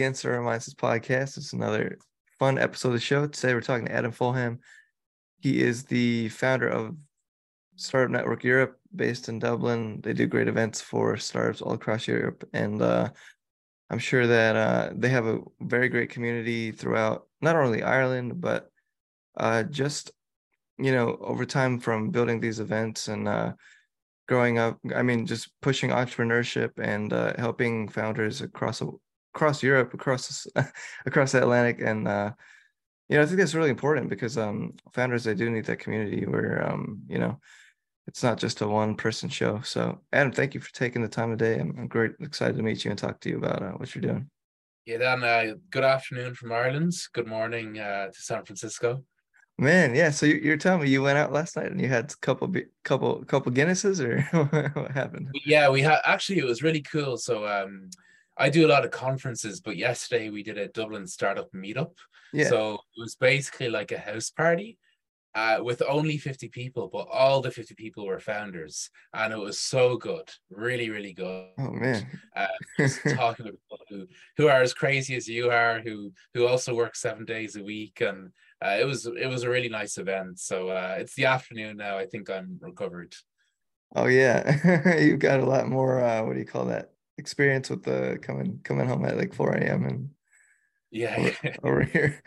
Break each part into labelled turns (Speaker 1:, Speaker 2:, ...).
Speaker 1: Morning Again Startup Mindsets podcast. It's another fun episode of the show. Today we're talking to Adam Fulham. He is the founder of Startup Network Europe, based in Dublin. They do great events for startups all across Europe, and uh, I'm sure that uh, they have a very great community throughout not only Ireland but uh, just you know over time from building these events and uh, growing up i mean just pushing entrepreneurship and uh, helping founders across across europe across across the atlantic and uh, you know i think that's really important because um, founders they do need that community where um, you know it's not just a one person show so adam thank you for taking the time today i'm, I'm great excited to meet you and talk to you about uh, what you're doing
Speaker 2: yeah dan uh, good afternoon from ireland good morning uh, to san francisco
Speaker 1: Man, yeah. So you're telling me you went out last night and you had a couple, couple, couple Guinnesses, or what happened?
Speaker 2: Yeah, we had actually. It was really cool. So um, I do a lot of conferences, but yesterday we did a Dublin startup meetup. Yeah. So it was basically like a house party, uh, with only 50 people, but all the 50 people were founders, and it was so good, really, really good.
Speaker 1: Oh man!
Speaker 2: Uh, talking to people who who are as crazy as you are, who who also work seven days a week, and uh, it was it was a really nice event. So uh, it's the afternoon now. I think I'm recovered.
Speaker 1: Oh yeah, you've got a lot more. Uh, what do you call that? Experience with the coming coming home at like 4 a.m. and
Speaker 2: yeah,
Speaker 1: over, over here.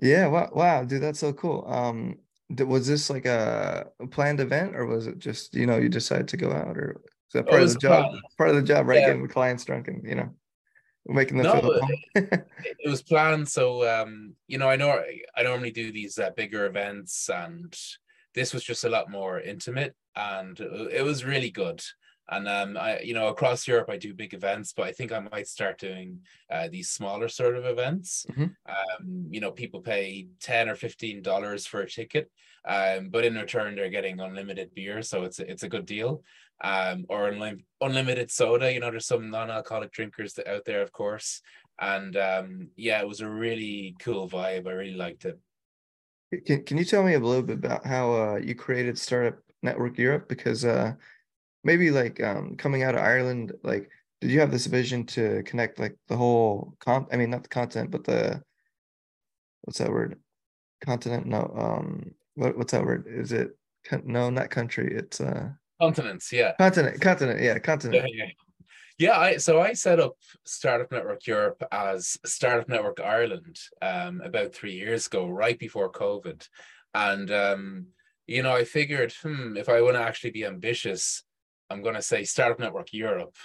Speaker 1: Yeah, wow, wow, dude, that's so cool. Um, was this like a planned event, or was it just you know you decided to go out, or is that part of the job? Planned. Part of the job, right? Yeah. Getting the clients drunk and you know making them no, feel
Speaker 2: it, it was planned. So um, you know, I know I normally do these uh, bigger events, and this was just a lot more intimate, and it was really good. And um, I, you know, across Europe, I do big events, but I think I might start doing uh, these smaller sort of events. Mm-hmm. Um, you know, people pay ten or fifteen dollars for a ticket, um, but in return, they're getting unlimited beer, so it's a, it's a good deal um, or unlim- unlimited soda. You know, there's some non-alcoholic drinkers that, out there, of course. And um, yeah, it was a really cool vibe. I really liked it.
Speaker 1: Can Can you tell me a little bit about how uh, you created Startup Network Europe? Because uh, maybe like um, coming out of Ireland, like did you have this vision to connect like the whole comp? I mean, not the content, but the what's that word? Continent? No. Um, what what's that word? Is it no, not country. It's uh
Speaker 2: Continents, yeah.
Speaker 1: Continent, continent, yeah, continent.
Speaker 2: Yeah, yeah. yeah I so I set up Startup Network Europe as Startup Network Ireland um, about three years ago, right before COVID. And um, you know, I figured, hmm, if I want to actually be ambitious, I'm going to say Startup Network Europe,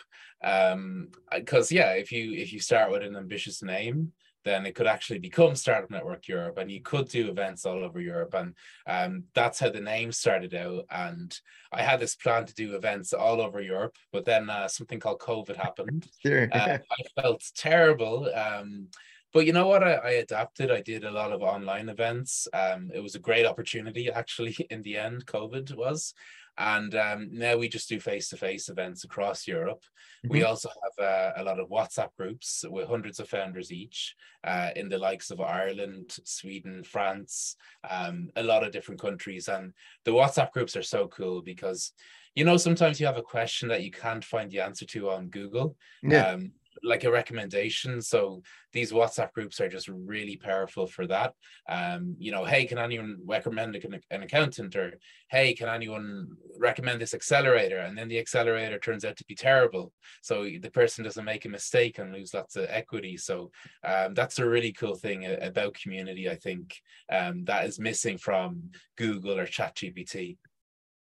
Speaker 2: um, because yeah, if you if you start with an ambitious name, then it could actually become Startup Network Europe, and you could do events all over Europe, and um, that's how the name started out. And I had this plan to do events all over Europe, but then uh, something called COVID happened.
Speaker 1: Sure. uh,
Speaker 2: I felt terrible. Um, but you know what? I, I, adapted. I did a lot of online events. Um, it was a great opportunity, actually. In the end, COVID was, and um, now we just do face-to-face events across Europe. Mm-hmm. We also have uh, a lot of WhatsApp groups with hundreds of founders each uh, in the likes of Ireland, Sweden, France, um, a lot of different countries. And the WhatsApp groups are so cool because, you know, sometimes you have a question that you can't find the answer to on Google. Yeah. Like a recommendation. So these WhatsApp groups are just really powerful for that. Um, you know, hey, can anyone recommend an, an accountant? Or hey, can anyone recommend this accelerator? And then the accelerator turns out to be terrible. So the person doesn't make a mistake and lose lots of equity. So um, that's a really cool thing about community, I think, um, that is missing from Google or ChatGPT.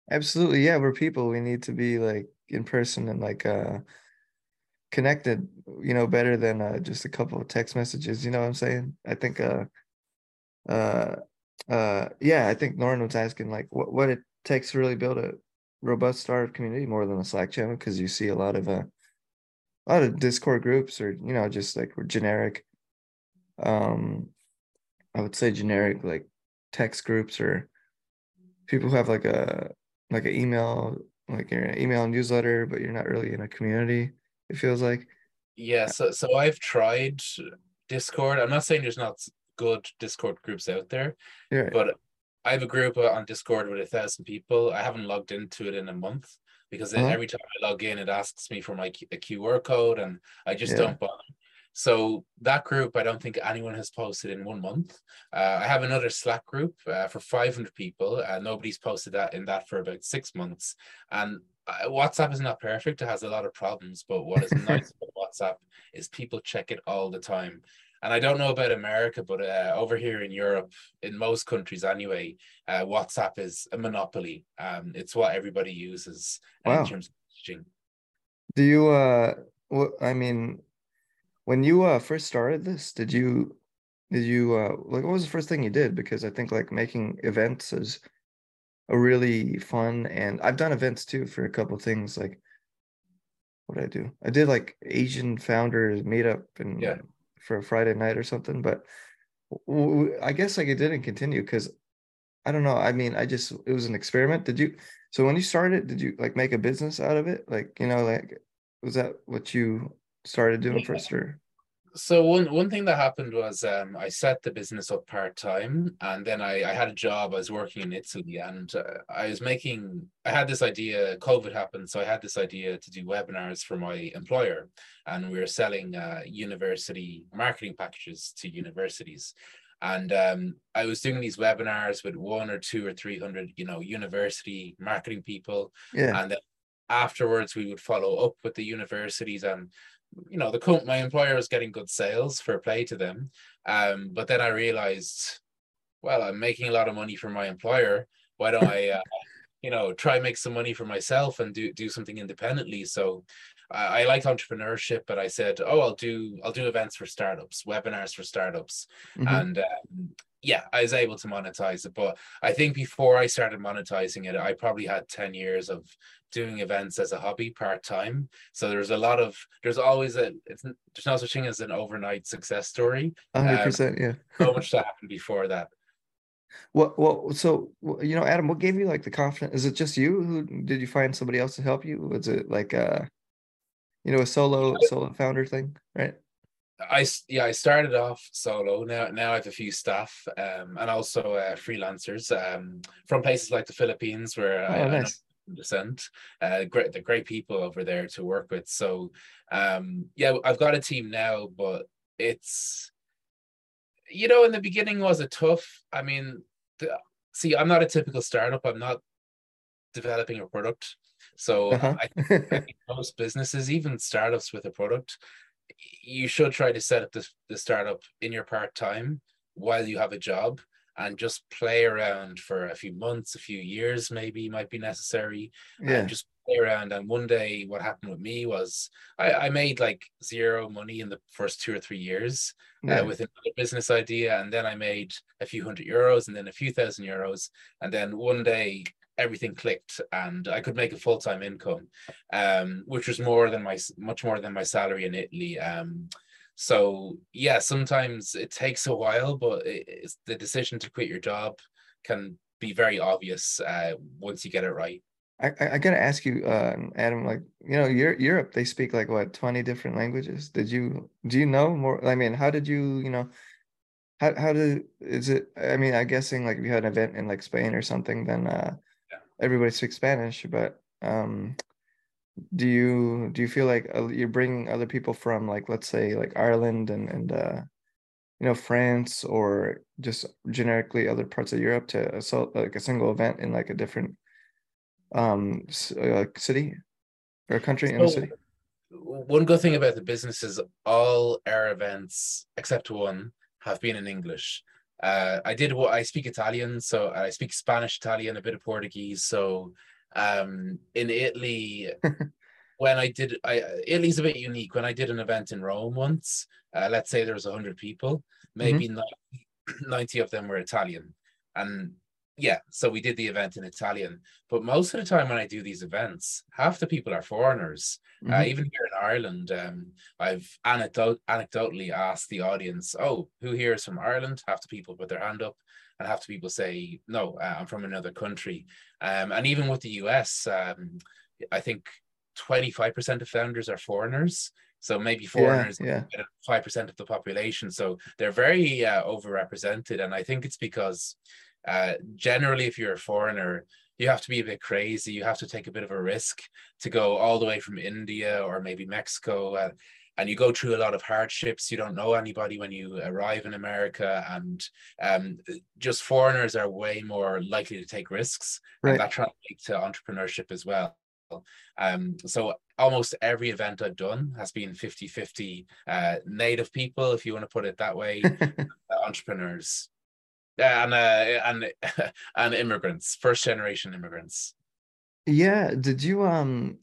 Speaker 1: Absolutely. Yeah, we're people. We need to be like in person and like uh connected, you know, better than uh, just a couple of text messages. You know what I'm saying? I think, uh, uh, uh, yeah, I think Norman was asking like what what it takes to really build a robust startup community more than a Slack channel because you see a lot of uh, a lot of Discord groups or you know just like generic, um, I would say generic like text groups or people who have like a like an email like your email newsletter, but you're not really in a community it feels like.
Speaker 2: Yeah, so so I've tried Discord. I'm not saying there's not good Discord groups out there, yeah. but I have a group on Discord with a thousand people. I haven't logged into it in a month because uh-huh. every time I log in, it asks me for my a QR code, and I just yeah. don't bother. So that group, I don't think anyone has posted in one month. Uh, I have another Slack group uh, for 500 people. Uh, nobody's posted that in that for about six months. And uh, WhatsApp is not perfect. It has a lot of problems. But what is nice about WhatsApp is people check it all the time. And I don't know about America, but uh, over here in Europe, in most countries anyway, uh, WhatsApp is a monopoly. Um, it's what everybody uses wow. in terms of messaging.
Speaker 1: Do you? Uh, well, I mean, when you uh first started this, did you did you uh like what was the first thing you did? Because I think like making events is a really fun and I've done events too for a couple things like what did I do? I did like Asian founders meetup and yeah. for a Friday night or something, but I guess like it didn't continue because I don't know. I mean, I just it was an experiment. Did you? So when you started, did you like make a business out of it? Like you know, like was that what you started doing first or
Speaker 2: so one one thing that happened was um, I set the business up part time, and then I, I had a job. I was working in Italy, and uh, I was making. I had this idea. COVID happened, so I had this idea to do webinars for my employer, and we were selling uh, university marketing packages to universities. And um, I was doing these webinars with one or two or three hundred, you know, university marketing people. Yeah. And then afterwards, we would follow up with the universities and you know, the my employer was getting good sales for play to them. Um, but then I realized, well, I'm making a lot of money for my employer. Why don't I, uh, you know, try make some money for myself and do do something independently? So I, I liked entrepreneurship, but I said, oh, I'll do I'll do events for startups, webinars for startups, mm-hmm. and um, yeah, I was able to monetize it. But I think before I started monetizing it, I probably had 10 years of doing events as a hobby part time. So there's a lot of, there's always a, it's, there's no such thing as an overnight success story.
Speaker 1: 100%. Um, yeah.
Speaker 2: so much to happen before that.
Speaker 1: Well, well, so you know, Adam, what gave you like the confidence? Is it just you who did you find somebody else to help you? Was it like uh you know a solo solo founder thing, right?
Speaker 2: I yeah, I started off solo. Now now I have a few staff um, and also uh, freelancers um, from places like the Philippines where oh, I, nice. I descent. Uh, great, the great people over there to work with. So um, yeah, I've got a team now, but it's you know in the beginning was it tough. I mean, the, see, I'm not a typical startup. I'm not developing a product. So uh-huh. I, I think most businesses, even startups with a product, you should try to set up the, the startup in your part time while you have a job and just play around for a few months, a few years, maybe might be necessary. Yeah. And just play around. And one day, what happened with me was I, I made like zero money in the first two or three years uh, yeah. uh, with another business idea. And then I made a few hundred euros and then a few thousand euros. And then one day, everything clicked and I could make a full time income, um, which was more than my much more than my salary in Italy. Um, so yeah, sometimes it takes a while, but it's the decision to quit your job can be very obvious uh, once you get it right.
Speaker 1: I, I gotta ask you, uh, Adam. Like you know, Europe, they speak like what twenty different languages. Did you do you know more? I mean, how did you you know? How how did is it? I mean, I'm guessing like if you had an event in like Spain or something, then uh, everybody speaks Spanish, but um, do you do you feel like uh, you're bringing other people from like let's say like Ireland and and uh, you know France or just generically other parts of Europe to a, like a single event in like a different um uh, city or country so, in a city?
Speaker 2: One good thing about the business is all our events except one have been in English. Uh, I did what I speak Italian, so I speak Spanish, Italian, a bit of Portuguese. So um, in Italy, when I did, I Italy's a bit unique. When I did an event in Rome once, uh, let's say there was hundred people, maybe mm-hmm. 90, 90 of them were Italian, and yeah, so we did the event in Italian. But most of the time when I do these events, half the people are foreigners. Uh, mm-hmm. Uh, even here in Ireland, um, I've anecdot- anecdotally asked the audience, "Oh, who here is from Ireland?" Half the people put their hand up, and half the people say, "No, uh, I'm from another country." Um, and even with the US, um, I think 25% of founders are foreigners. So maybe foreigners, five yeah, percent of the population. So they're very uh, overrepresented, and I think it's because uh, generally, if you're a foreigner, you have to be a bit crazy. You have to take a bit of a risk to go all the way from India or maybe Mexico. Uh, and you go through a lot of hardships. You don't know anybody when you arrive in America, and um, just foreigners are way more likely to take risks, right. and that translates to entrepreneurship as well. Um, so almost every event I've done has been 50 50 uh, native people, if you want to put it that way, entrepreneurs. And uh, and and immigrants, first generation immigrants.
Speaker 1: Yeah. Did you um?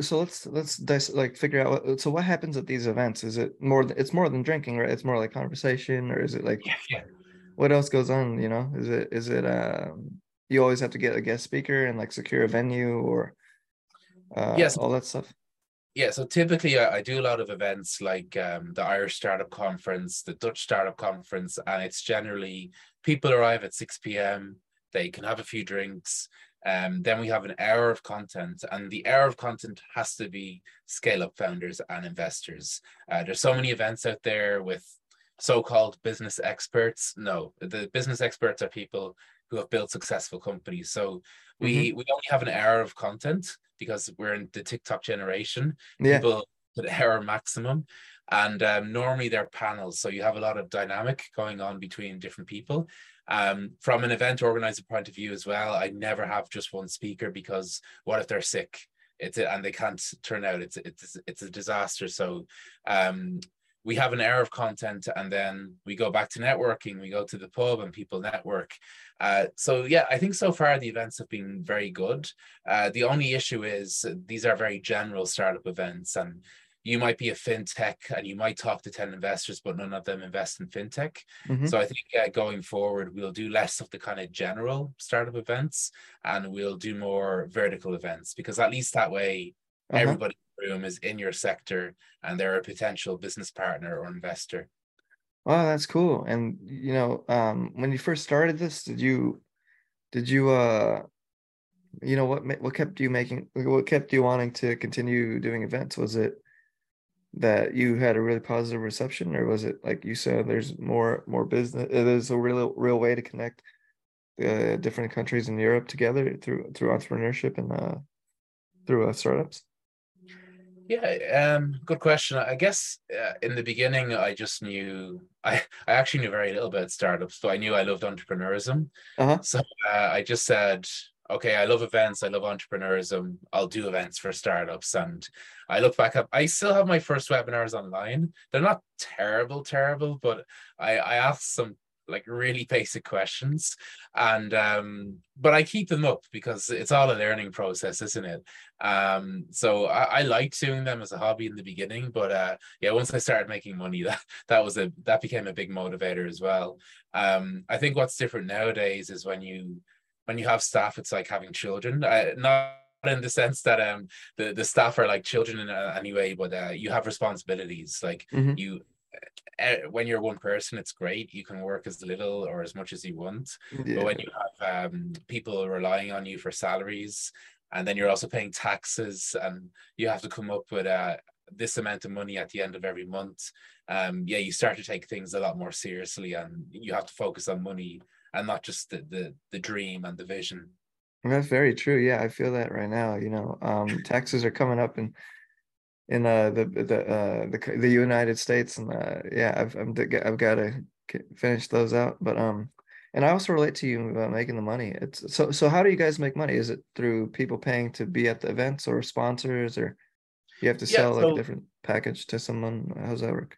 Speaker 1: So let's let's dice, like figure out. What, so what happens at these events? Is it more? It's more than drinking, right? It's more like conversation, or is it like?
Speaker 2: Yeah. yeah.
Speaker 1: What else goes on? You know, is it is it um? You always have to get a guest speaker and like secure a venue or. Uh, yes. All that stuff.
Speaker 2: Yeah, so typically I, I, do a lot of events like um, the Irish Startup Conference, the Dutch Startup Conference, and it's generally people arrive at 6 p.m. They can have a few drinks, um, then we have an hour of content, and the hour of content has to be scale up founders and investors. Uh, there's so many events out there with so-called business experts. No, the business experts are people who have built successful companies. So we mm-hmm. we only have an hour of content because we're in the TikTok generation. Yeah. People put hour maximum. And um, normally they're panels. So you have a lot of dynamic going on between different people. Um, from an event organizer point of view as well, I never have just one speaker because what if they're sick? It's a, and they can't turn out. It's it's it's a disaster. So um, we have an hour of content and then we go back to networking. We go to the pub and people network. Uh, so yeah, I think so far the events have been very good. Uh, the only issue is these are very general startup events and you might be a fintech and you might talk to 10 investors, but none of them invest in fintech. Mm-hmm. So I think uh, going forward, we'll do less of the kind of general startup events and we'll do more vertical events because at least that way, uh-huh. everybody room is in your sector and they're a potential business partner or investor.
Speaker 1: Wow, that's cool. And you know, um, when you first started this, did you, did you, uh, you know, what what kept you making, what kept you wanting to continue doing events? Was it that you had a really positive reception or was it like you said there's more more business there's a real real way to connect uh, different countries in europe together through through entrepreneurship and uh through uh, startups
Speaker 2: yeah um good question i guess uh, in the beginning i just knew i i actually knew very little about startups but i knew i loved entrepreneurism uh-huh. so uh, i just said okay, I love events, I love entrepreneurism, I'll do events for startups. And I look back up, I still have my first webinars online. They're not terrible, terrible, but I, I ask some like really basic questions and um but i keep them up because it's all a learning process isn't it um so I, I liked doing them as a hobby in the beginning but uh yeah once i started making money that that was a that became a big motivator as well um i think what's different nowadays is when you when you have staff, it's like having children. Uh, not in the sense that um the, the staff are like children in any way, but uh, you have responsibilities. Like mm-hmm. you, when you're one person, it's great. You can work as little or as much as you want. Yeah. But when you have um, people relying on you for salaries, and then you're also paying taxes, and you have to come up with uh, this amount of money at the end of every month. Um, yeah, you start to take things a lot more seriously, and you have to focus on money and not just the the, the dream and the vision
Speaker 1: that's very true yeah i feel that right now you know um taxes are coming up in in uh the the uh the, the united states and uh yeah i've I'm, i've got to finish those out but um and i also relate to you about making the money. It's so so how do you guys make money? Is it through people paying to be at the events or sponsors or you have to sell yeah, so, like a different package to someone? How's that work?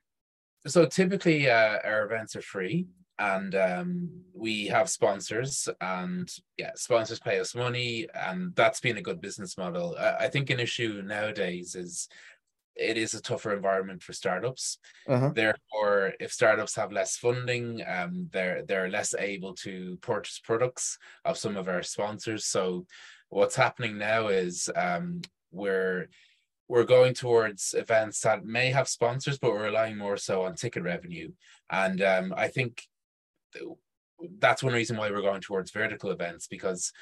Speaker 2: So typically uh, our events are free and um, we have sponsors and yeah sponsors pay us money and that's been a good business model. I, I think an issue nowadays is it is a tougher environment for startups uh-huh. therefore if startups have less funding um, they're they're less able to purchase products of some of our sponsors so what's happening now is um, we're we're going towards events that may have sponsors, but we're relying more so on ticket revenue. And um, I think that's one reason why we're going towards vertical events because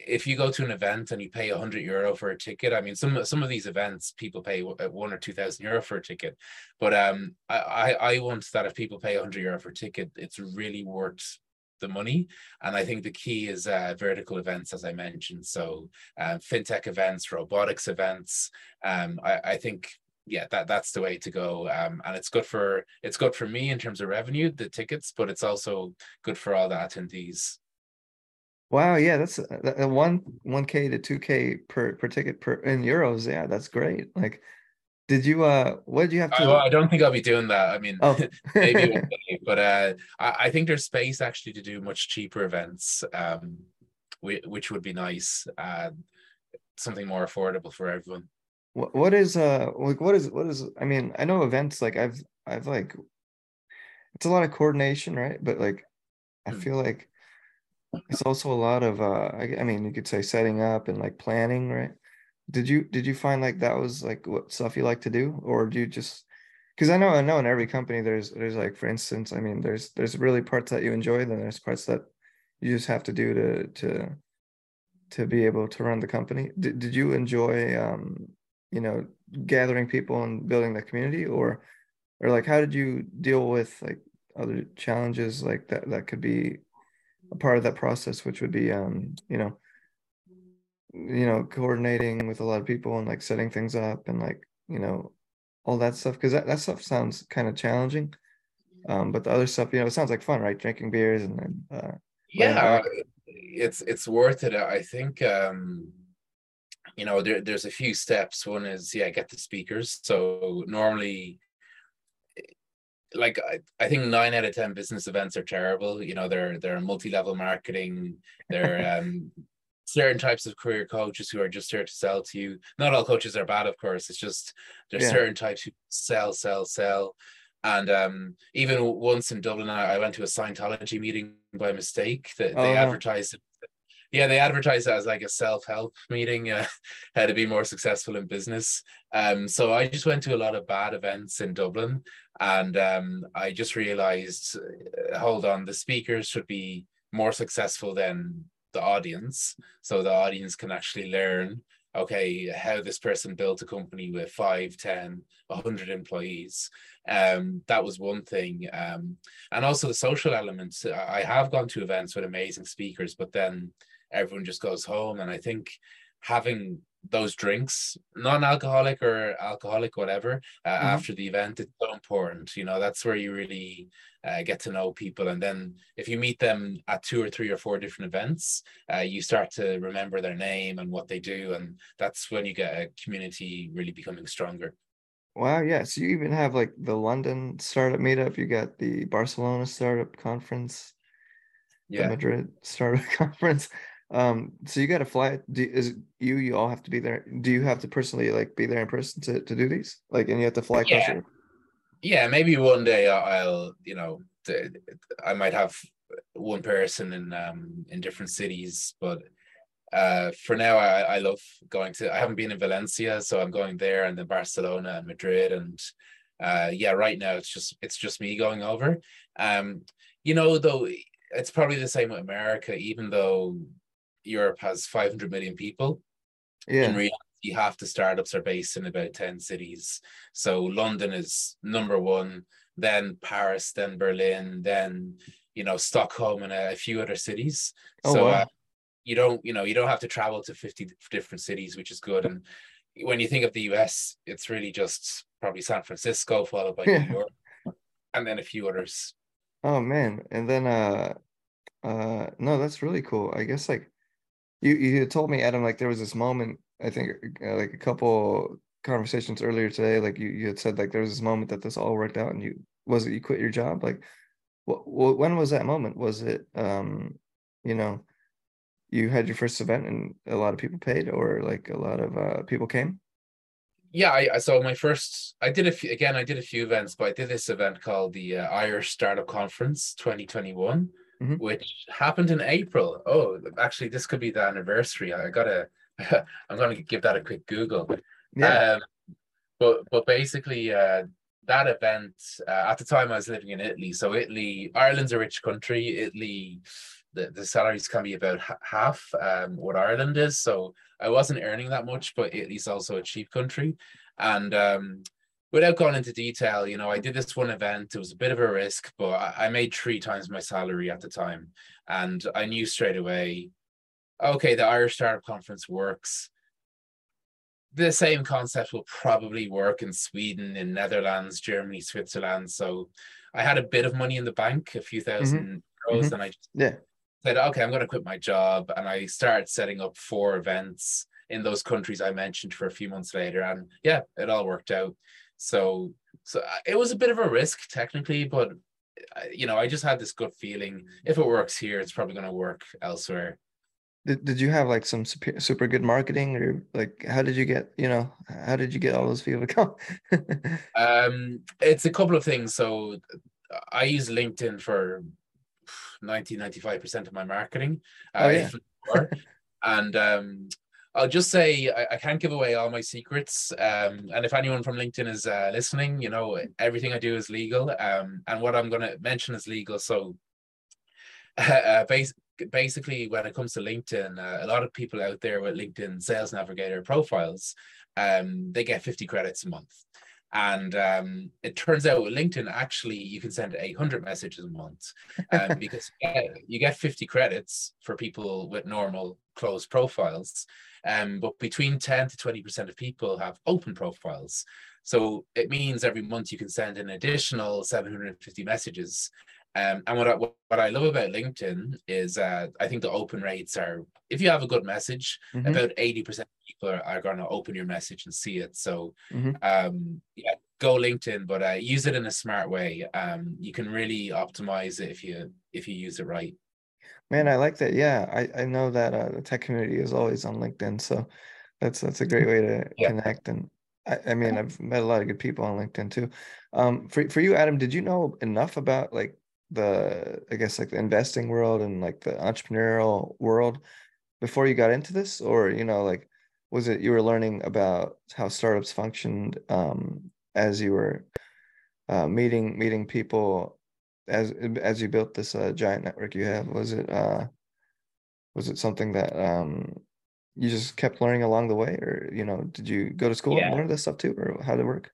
Speaker 2: if you go to an event and you pay 100 euro for a ticket i mean some some of these events people pay uh, one or two thousand euro for a ticket but um i i want that if people pay 100 euro for a ticket it's really worth the money and i think the key is uh, vertical events as i mentioned so uh, fintech events robotics events um i, I think yeah, that that's the way to go. Um, and it's good for it's good for me in terms of revenue, the tickets, but it's also good for all the attendees.
Speaker 1: Wow, yeah, that's a, one one k to two k per per ticket per in euros. Yeah, that's great. Like, did you uh, what did you have to?
Speaker 2: I, I don't think I'll be doing that. I mean, oh. maybe, day, but uh, I, I think there's space actually to do much cheaper events, um, which would be nice. Uh, something more affordable for everyone
Speaker 1: what what is uh like what is what is I mean I know events like I've I've like it's a lot of coordination right but like I hmm. feel like it's also a lot of uh I, I mean you could say setting up and like planning right? Did you did you find like that was like what stuff you like to do? Or do you just because I know I know in every company there's there's like for instance I mean there's there's really parts that you enjoy then there's parts that you just have to do to to to be able to run the company. Did, did you enjoy um you know gathering people and building the community? Or or like how did you deal with like other challenges like that that could be a part of that process which would be um you know you know coordinating with a lot of people and like setting things up and like you know all that stuff because that, that stuff sounds kind of challenging. Um but the other stuff you know it sounds like fun right? Drinking beers and then uh
Speaker 2: yeah it's it's worth it. I think um you know there, there's a few steps. One is yeah get the speakers. So normally like I, I think nine out of ten business events are terrible you know they're they're multi-level marketing they're um certain types of career coaches who are just here to sell to you not all coaches are bad of course it's just there's yeah. certain types who sell sell sell and um, even once in Dublin, I, I, went to a Scientology meeting by mistake. That they, oh. advertised yeah, they advertise it as like a self-help meeting, uh, how to be more successful in business. Um, so I just went to a lot of bad events in Dublin, and um, I just realized, uh, hold on, the speakers should be more successful than the audience, so the audience can actually learn okay how this person built a company with 5 10 100 employees. Um that was one thing um and also the social elements. I have gone to events with amazing speakers but then everyone just goes home. And I think having those drinks, non-alcoholic or alcoholic, whatever, uh, mm-hmm. after the event, it's so important. You know, that's where you really uh, get to know people. And then if you meet them at two or three or four different events, uh, you start to remember their name and what they do, and that's when you get a community really becoming stronger.
Speaker 1: Wow, yeah. So you even have like the London startup meetup. You got the Barcelona startup conference, yeah. the Madrid startup conference. Um, so you got to fly. Do, is you you all have to be there? Do you have to personally like be there in person to to do these? Like, and you have to fly
Speaker 2: yeah. Yeah, maybe one day I'll you know I might have one person in um in different cities, but uh for now I I love going to. I haven't been in Valencia, so I'm going there, and then Barcelona and Madrid, and uh yeah, right now it's just it's just me going over. Um, you know though it's probably the same with America, even though Europe has 500 million people.
Speaker 1: Yeah. In
Speaker 2: reality, half the startups are based in about 10 cities. So London is number one, then Paris, then Berlin, then you know Stockholm and a, few other cities. Oh, so wow. uh, you don't you know you don't have to travel to 50 different cities, which is good. And when you think of the US, it's really just probably San Francisco, followed by New York, and then a few others.
Speaker 1: Oh man, and then uh uh no, that's really cool. I guess like you you told me adam like there was this moment i think uh, like a couple conversations earlier today like you, you had said like there was this moment that this all worked out and you was it you quit your job? Like what, when was that moment? Was it um you know you had your first event and a lot of people paid or like a lot of uh people came?
Speaker 2: Yeah I, so my first i did a few again i did a few events but i did this event called the uh, irish startup conference 2021 mm-hmm. which happened in April. Oh, actually, this could be the anniversary. I gotta, I'm gonna give that a quick Google. Yeah. Um, but but basically, uh, that event uh, at the time I was living in Italy. So Italy, Ireland's a rich country. Italy, the, the salaries can be about half um, what Ireland is. So I wasn't earning that much, but Italy's also a cheap country, and um, without going into detail, you know, I did this one event. It was a bit of a risk, but I, I made three times my salary at the time. And I knew straight away, okay, the Irish Startup Conference works. the same concept will probably work in Sweden, in Netherlands, Germany, Switzerland. So I had a bit of money in the bank, a few 1000 mm-hmm. euros, mm-hmm. and I just
Speaker 1: yeah.
Speaker 2: said, okay, I'm going to quit my job. And I started setting up four events in those countries I mentioned for a few months later. And yeah, it all worked out. So, so uh, it was a bit of a risk technically, but uh, you know, I just had this good feeling if it works here, it's probably going to work elsewhere.
Speaker 1: Did, did you have like some super, super good marketing or like how did you get you know how did you get all those people to come?
Speaker 2: Um it's a couple of things. So i use linkedin for 90 95% of my marketing.
Speaker 1: Oh, yeah.
Speaker 2: and um I'll just say I, I, can't give away all my secrets. Um, and if anyone from LinkedIn is uh, listening, you know everything I do is legal. Um, and what I'm going to mention is legal. So, uh, base, basically when it comes to LinkedIn, uh, a lot of people out there with LinkedIn Sales Navigator profiles, um, they get 50 credits a month. And um, it turns out with LinkedIn, actually, you can send 800 messages a month um, because you get, you get 50 credits for people with normal closed profiles. Um, but between 10 to 20% of people have open profiles. So it means every month you can send an additional 750 messages um, and what I, what I love about LinkedIn is uh, I think the open rates are if you have a good message, mm-hmm. about 80% of people are, are going to open your message and see it. So mm-hmm. um, yeah, go LinkedIn, but uh, use it in a smart way. Um, you can really optimize it if you if you use it right.
Speaker 1: Man, I like that. Yeah, I, I know that uh, the tech community is always on LinkedIn, so that's that's a great way to yeah. connect. And I, I mean, I've met a lot of good people on LinkedIn too. Um, for for you, Adam, did you know enough about like the I guess like the investing world and like the entrepreneurial world before you got into this, or you know, like was it you were learning about how startups functioned um, as you were uh, meeting meeting people as as you built this uh, giant network you have? Was it uh, was it something that um, you just kept learning along the way, or you know, did you go to school yeah. and learn this stuff too, or how did it work?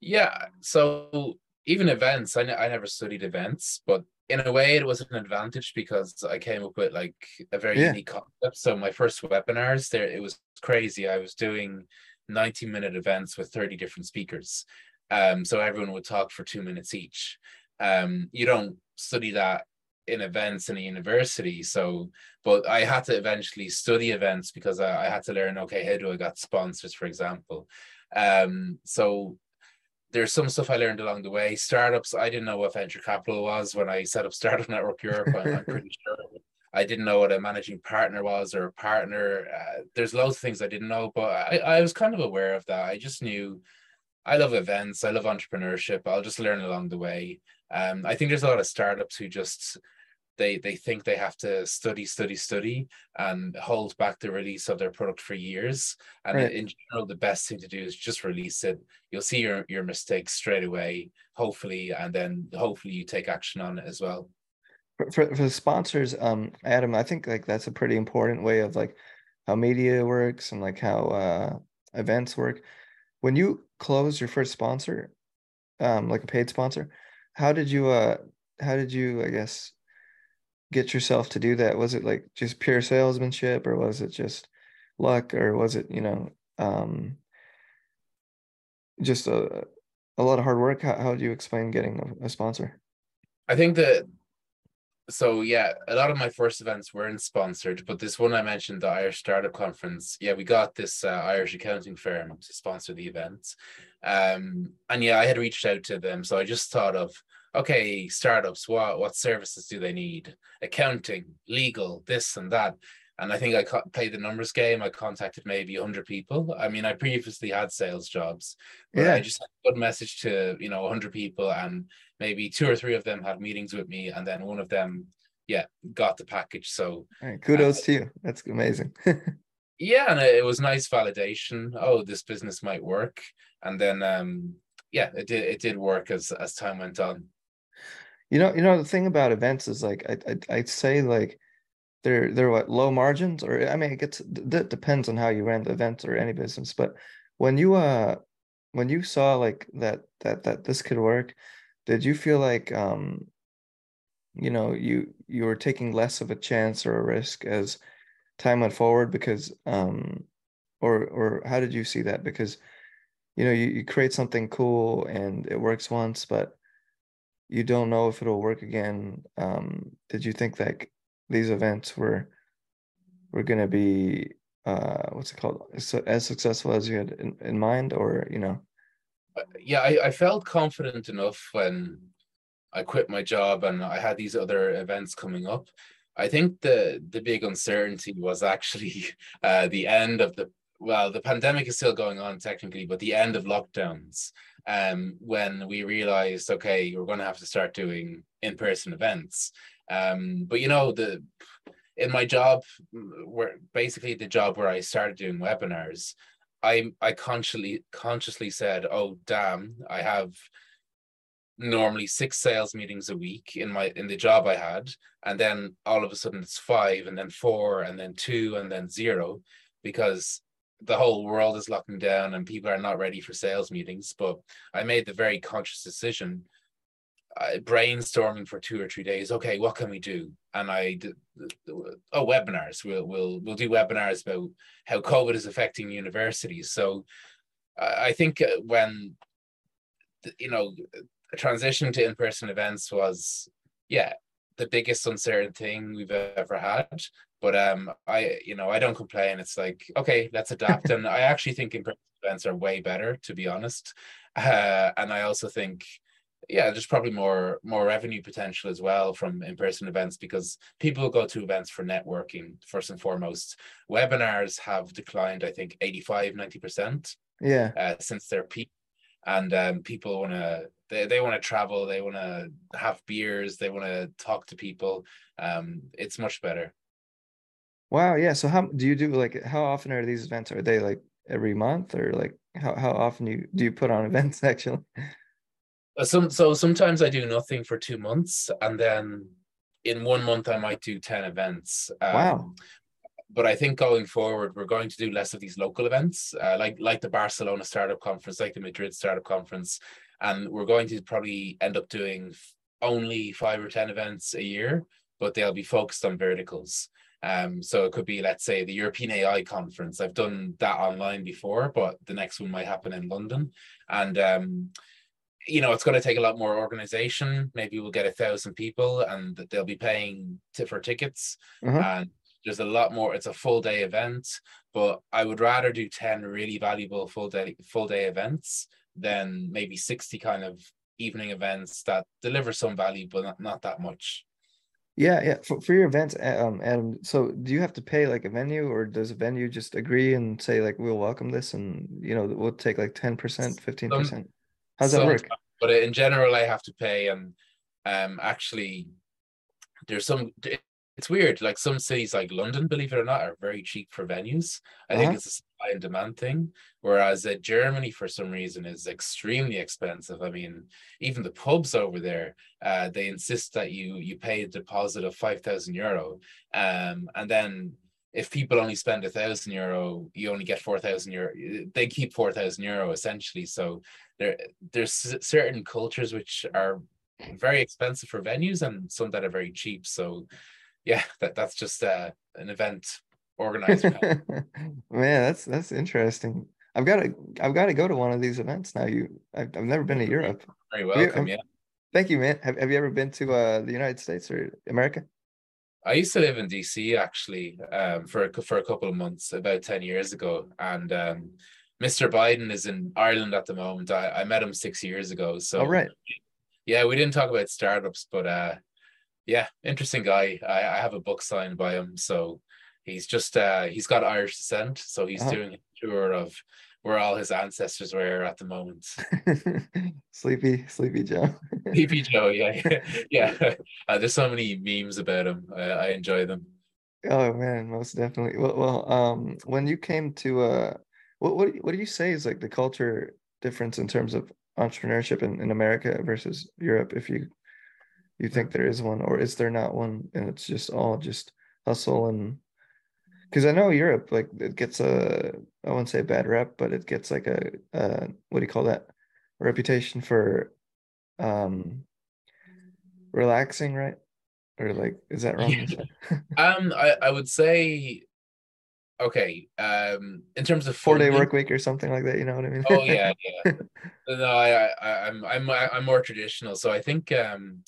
Speaker 2: Yeah, so even events, I, I never studied events, but in a way it was an advantage because I came up with like a very yeah. unique concept. So my first webinars there, it was crazy. I was doing 90 minute events with 30 different speakers. Um, so everyone would talk for two minutes each. Um, you don't study that in events in a university. So, but I had to eventually study events because I, I had to learn, okay, how do I got sponsors, for example. Um, so there's some stuff I learned along the way. Startups, I didn't know what venture capital was when I set up Startup Network Europe. I'm, pretty sure. I didn't know what a managing partner was or a partner. Uh, there's loads of things I didn't know, but I, I was kind of aware of that. I just knew I love events, I love entrepreneurship. I'll just learn along the way. Um, I think there's a lot of startups who just they they think they have to study study study and hold back the release of their product for years. And right. in general the best thing to do is just release it. You'll see your your mistakes straight away hopefully and then hopefully you take action on it as well.
Speaker 1: For, for, for sponsors um adam i think like that's a pretty important way of like how media works and like how uh events work. When you close your first sponsor um like a paid sponsor how did you uh how did you i guess get yourself to do that? Was it like just pure salesmanship or was it just luck or was it, you know, um, just a, a lot of hard work? How, how do you explain getting a, a sponsor?
Speaker 2: I think that so yeah, a lot of my first events weren't sponsored, but this one I mentioned, the Irish Startup Conference, yeah, we got this uh, Irish accounting firm to sponsor the event, um, and yeah, I had reached out to them, so I just thought of okay, startups, what what services do they need? Accounting, legal, this and that. And I think I played the numbers game. I contacted maybe 100 people. I mean, I previously had sales jobs, but yeah. I just had a good message to, you know, 100 people, and maybe two or three of them had meetings with me, and then one of them, yeah, got the package. So
Speaker 1: right, kudos uh, to you. That's amazing.
Speaker 2: yeah, and it was nice validation. Oh, this business might work. And then, um, yeah, it did. It did work as as time went on.
Speaker 1: You know, you know the thing about events is like I I I'd say like they're they're what low margins or I mean it gets that depends on how you ran the event or any business. But when you uh when you saw like that that that this could work, did you feel like um you know you you were taking less of a chance or a risk as time went forward because um or or or how did you see that? Because you know you, you create something cool and it works once, but you don't know if it'll work again. Um, did you think that these events were were going to be uh, what's it called as successful as you had in, in mind, or you know?
Speaker 2: Uh, yeah, I, I felt confident enough when I quit my job and I had these other events coming up. I think the the big uncertainty was actually uh, the end of the well, the pandemic is still going on technically, but the end of lockdowns. Um, when we realized, okay, we're going to have to start doing in-person events. Um, but you know, the in my job, where basically the job where I started doing webinars, I I consciously consciously said, oh damn, I have normally six sales meetings a week in my in the job I had, and then all of a sudden it's five, and then four, and then two, and then zero, because the whole world is locking down and people are not ready for sales meetings. But I made the very conscious decision, uh, brainstorming for two or three days. Okay, what can we do? And I oh webinars. We'll we'll we'll do webinars about how COVID is affecting universities. So I think uh, when you know transition to in-person events was yeah the biggest uncertain thing we've ever had but um i you know i don't complain. It's like okay let's adapt. And i actually think in-person events are way better to be honest. Uh, and i also think yeah there's probably more more revenue potential as well from in-person events because people go to events for networking first and foremost. Webinars have declined i think 85 90%
Speaker 1: yeah.
Speaker 2: uh, since their peak. And um, people want to they, they want to travel they want to have beers they want to talk to people. Um, it's much better
Speaker 1: wow yeah so how do you do like how often are these events? Are they like every month or like how, how often you do you put on events actually?
Speaker 2: Uh, some so sometimes i do nothing for two months and then in one month i might do 10 events
Speaker 1: um, wow.
Speaker 2: but I think going forward, we're going to do less of these local events, uh, like like the Barcelona Startup Conference, like the Madrid Startup Conference, and we're going to probably end up doing only five or ten events a year, but they'll be focused on verticals. Um, so it could be, let's say, the European AI conference. I've done that online before, but the next one might happen in London, and um, you know, it's going to take a lot more organization. Maybe we'll get a thousand people, and they'll be paying t- for tickets, mm-hmm. and there's a lot more it's a full day event but i would rather do 10 really valuable full day full day events than maybe 60 kind of evening events that deliver some value but not, not that much
Speaker 1: yeah yeah for, for your events um adam so do you have to pay like a venue or does a venue just agree and say like we'll welcome this and you know we'll take like 10% 15% how's that work
Speaker 2: but in general i have to pay and um actually there's some it's weird. Like some cities, like London, believe it or not, are very cheap for venues. I uh-huh. think it's a supply and demand thing. Whereas uh, Germany, for some reason, is extremely expensive. I mean, even the pubs over there, uh, they insist that you you pay a deposit of five thousand euro, um, and then if people only spend a thousand euro, you only get four thousand euro. They keep four thousand euro essentially. So there, there's certain cultures which are very expensive for venues and some that are very cheap. So yeah, that that's just uh, an event organizer.
Speaker 1: Man, that's that's interesting. I've got to I've got to go to one of these events now. You, I've, I've never been to Europe.
Speaker 2: Very welcome. You, yeah.
Speaker 1: Thank you, man. Have Have you ever been to uh, the United States or America?
Speaker 2: I used to live in DC actually um, for a, for a couple of months about ten years ago, and um, Mr. Biden is in Ireland at the moment. I, I met him six years ago. So,
Speaker 1: oh, right.
Speaker 2: Yeah, we didn't talk about startups, but uh, yeah, interesting guy. I, I have a book signed by him, so he's just uh he's got Irish descent, so he's uh-huh. doing a tour of where all his ancestors were at the moment.
Speaker 1: sleepy, sleepy Joe.
Speaker 2: sleepy Joe, yeah, yeah. yeah. Uh, there's so many memes about him. I, I enjoy them.
Speaker 1: Oh man, most definitely. Well, well, um, when you came to uh, what what what do you say is like the culture difference in terms of entrepreneurship in, in America versus Europe? If you you think there is one or is there not one and it's just all just hustle and because i know europe like it gets a i won't say a bad rep but it gets like a, a what do you call that a reputation for um relaxing right or like is that wrong
Speaker 2: um I, I would say okay um in terms of
Speaker 1: four day work week or something like that. You know what I mean?
Speaker 2: oh yeah yeah no I, I i'm i'm i'm more traditional so i think um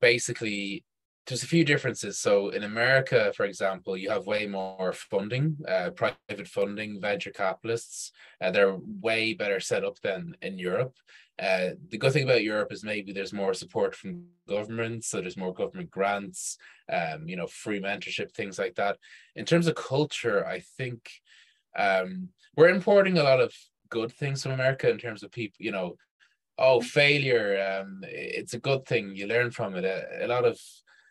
Speaker 2: basically there's a few differences so in america for example you have way more funding uh, private funding venture capitalists uh, they're way better set up than in europe uh, the good thing about Europe is maybe there's more support from governments, so there's more government grants, um, you know, free mentorship, things like that. In terms of culture, I think um, we're importing a lot of good things from America in terms of people, you know, oh, failure, um, it's a good thing. You learn from it. A, a lot of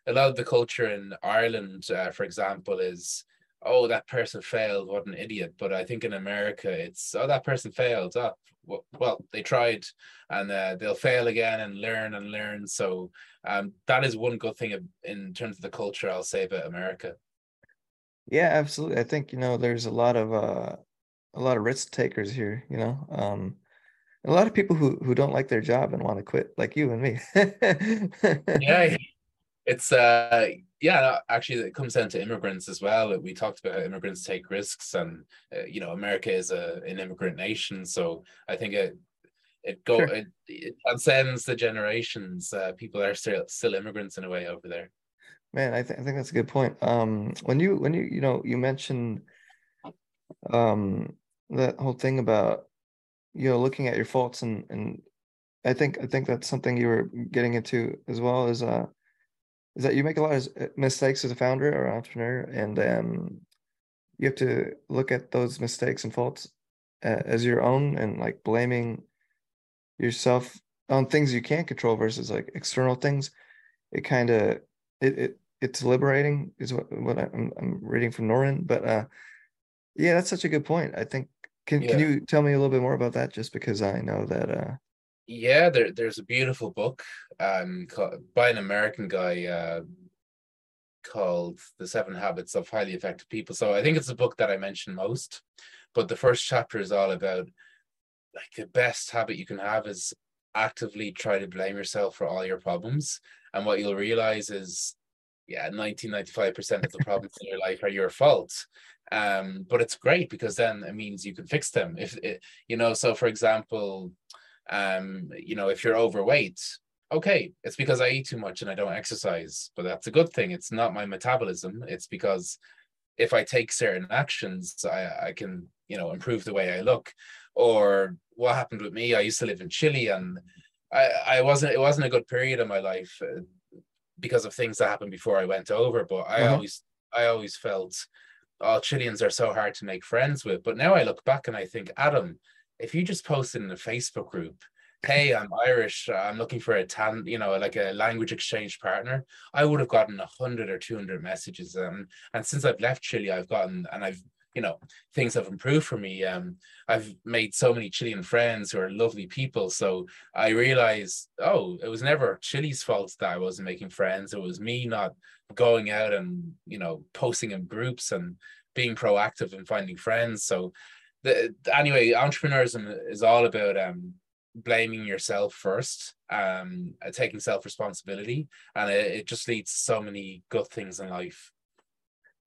Speaker 2: a lot of the culture in Ireland, uh, for example, is oh that person failed what an idiot. But i think in america it's oh that person failed oh, well they tried and uh, they'll fail again and learn and learn. So um, that is one good thing in terms of the culture i'll say about america.
Speaker 1: Yeah absolutely. I think you know there's a lot of uh a lot of risk takers here you know? Um a lot of people who who don't like their job and want to quit like you and me.
Speaker 2: Yeah it's uh yeah actually it comes down to immigrants as well. We talked about how immigrants take risks and uh, you know america is a an immigrant nation. So i think it it go sure. it, it transcends the generations. Uh, people are still still immigrants in a way over there.
Speaker 1: Man I, th- I think that's a good point. Um when you when you you know you mentioned um that whole thing about you know looking at your faults and and i think i think that's something you were getting into as well as uh is that you make a lot of uh, mistakes as a founder or entrepreneur, and um, you have to look at those mistakes and faults uh, as your own, and like blaming yourself on things you can't control versus like external things. It kind of it, it it's liberating is what what I'm I'm reading from Norton, but uh, yeah, that's such a good point. I think can yeah. can you tell me a little bit more about that? Just because I know that uh,
Speaker 2: yeah, there, there's a beautiful book um, by an American guy uh, called The Seven Habits of Highly Effective People. So I think it's a book that I mention most. But the first chapter is all about like the best habit you can have is actively try to blame yourself for all your problems. And what you'll realize is, yeah, 90, 95% of the problems in your life are your fault. Um, but it's great because then it means you can fix them. If it, you know, so for example, um, you know, if you're overweight, okay, it's because I eat too much and I don't exercise, but that's a good thing. It's not my metabolism. It's because if I take certain actions, I, I can, you know, improve the way I look. Or what happened with me, I used to live in Chile and I, I wasn't, it wasn't a good period of my life uh, because of things that happened before I went over. But I uh-huh. always, I always felt, oh, Chileans are so hard to make friends with. But now I look back and I think, Adam, if you just posted in a Facebook group, hey, I'm Irish, I'm looking for a tan, you know, like a language exchange partner, I would have gotten a hundred or two hundred messages. Um, and since I've left Chile, I've gotten and I've you know things have improved for me um i've made so many chilean friends who are lovely people so i realized oh it was never chile's fault that i wasn't making friends it was me not going out and you know posting in groups and being proactive and finding friends so the anyway, entrepreneurship is all about um blaming yourself first, um, taking self responsibility, and it, it just leads to so many good things in life.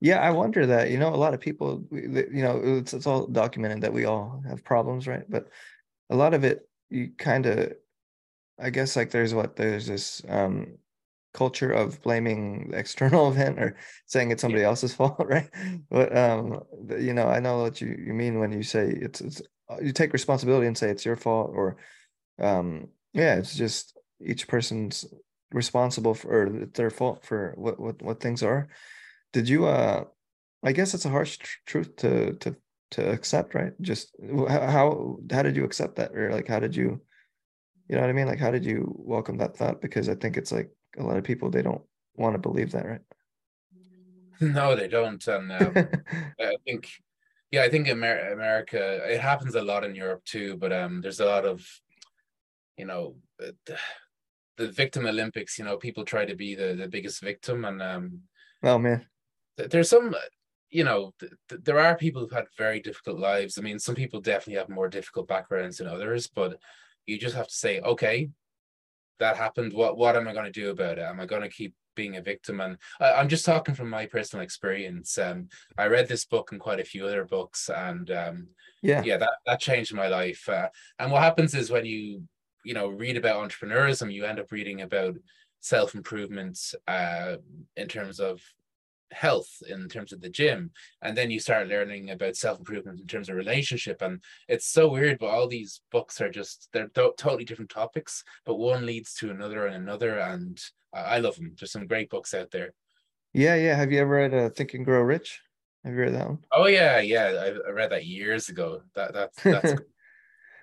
Speaker 1: Yeah, I wonder that. You know, a lot of people, you know, it's it's all documented that we all have problems, right? But a lot of it, you kind of, I guess, like there's what there's this um culture of blaming the external event or saying it's somebody yeah. else's fault, right? But um, you know, I know what you, you mean when you say it's it's uh, you take responsibility and say it's your fault, or um, yeah, it's just each person's responsible for or their fault for what what what things are. Did you uh? I guess it's a harsh tr- truth to to to accept, right? Just how how did you accept that, or like how did you, you know what I mean? Like how did you welcome that thought? Because I think it's like a lot of people they don't want to believe that, right?
Speaker 2: No, they don't, and um, I think, yeah, I think Amer- America. It happens a lot in Europe too, but um, there's a lot of, you know, the, the victim Olympics. You know, people try to be the the biggest victim, and um,
Speaker 1: oh man,
Speaker 2: there's some you know, th- th- there are people who've had very difficult lives. I mean, some people definitely have more difficult backgrounds than others, but you just have to say, okay, that happened what what am i going to do about it am i going to keep being a victim. And I, am just talking from my personal experience. Um, I read this book and quite a few other books, and um,
Speaker 1: yeah,
Speaker 2: yeah, that that changed my life. Uh, and what happens is when you you know read about entrepreneurism, you end up reading about self improvement uh, in terms of health in terms of the gym and then you start learning about self-improvement in terms of relationship. And it's so weird but all these books are just they're to- totally different topics but one leads to another and another and I-, I love them. There's some great books out there.
Speaker 1: Yeah yeah. Have you ever read uh, think and grow rich? Have you read that one?
Speaker 2: Oh yeah yeah. I, I read that years ago. That that's that's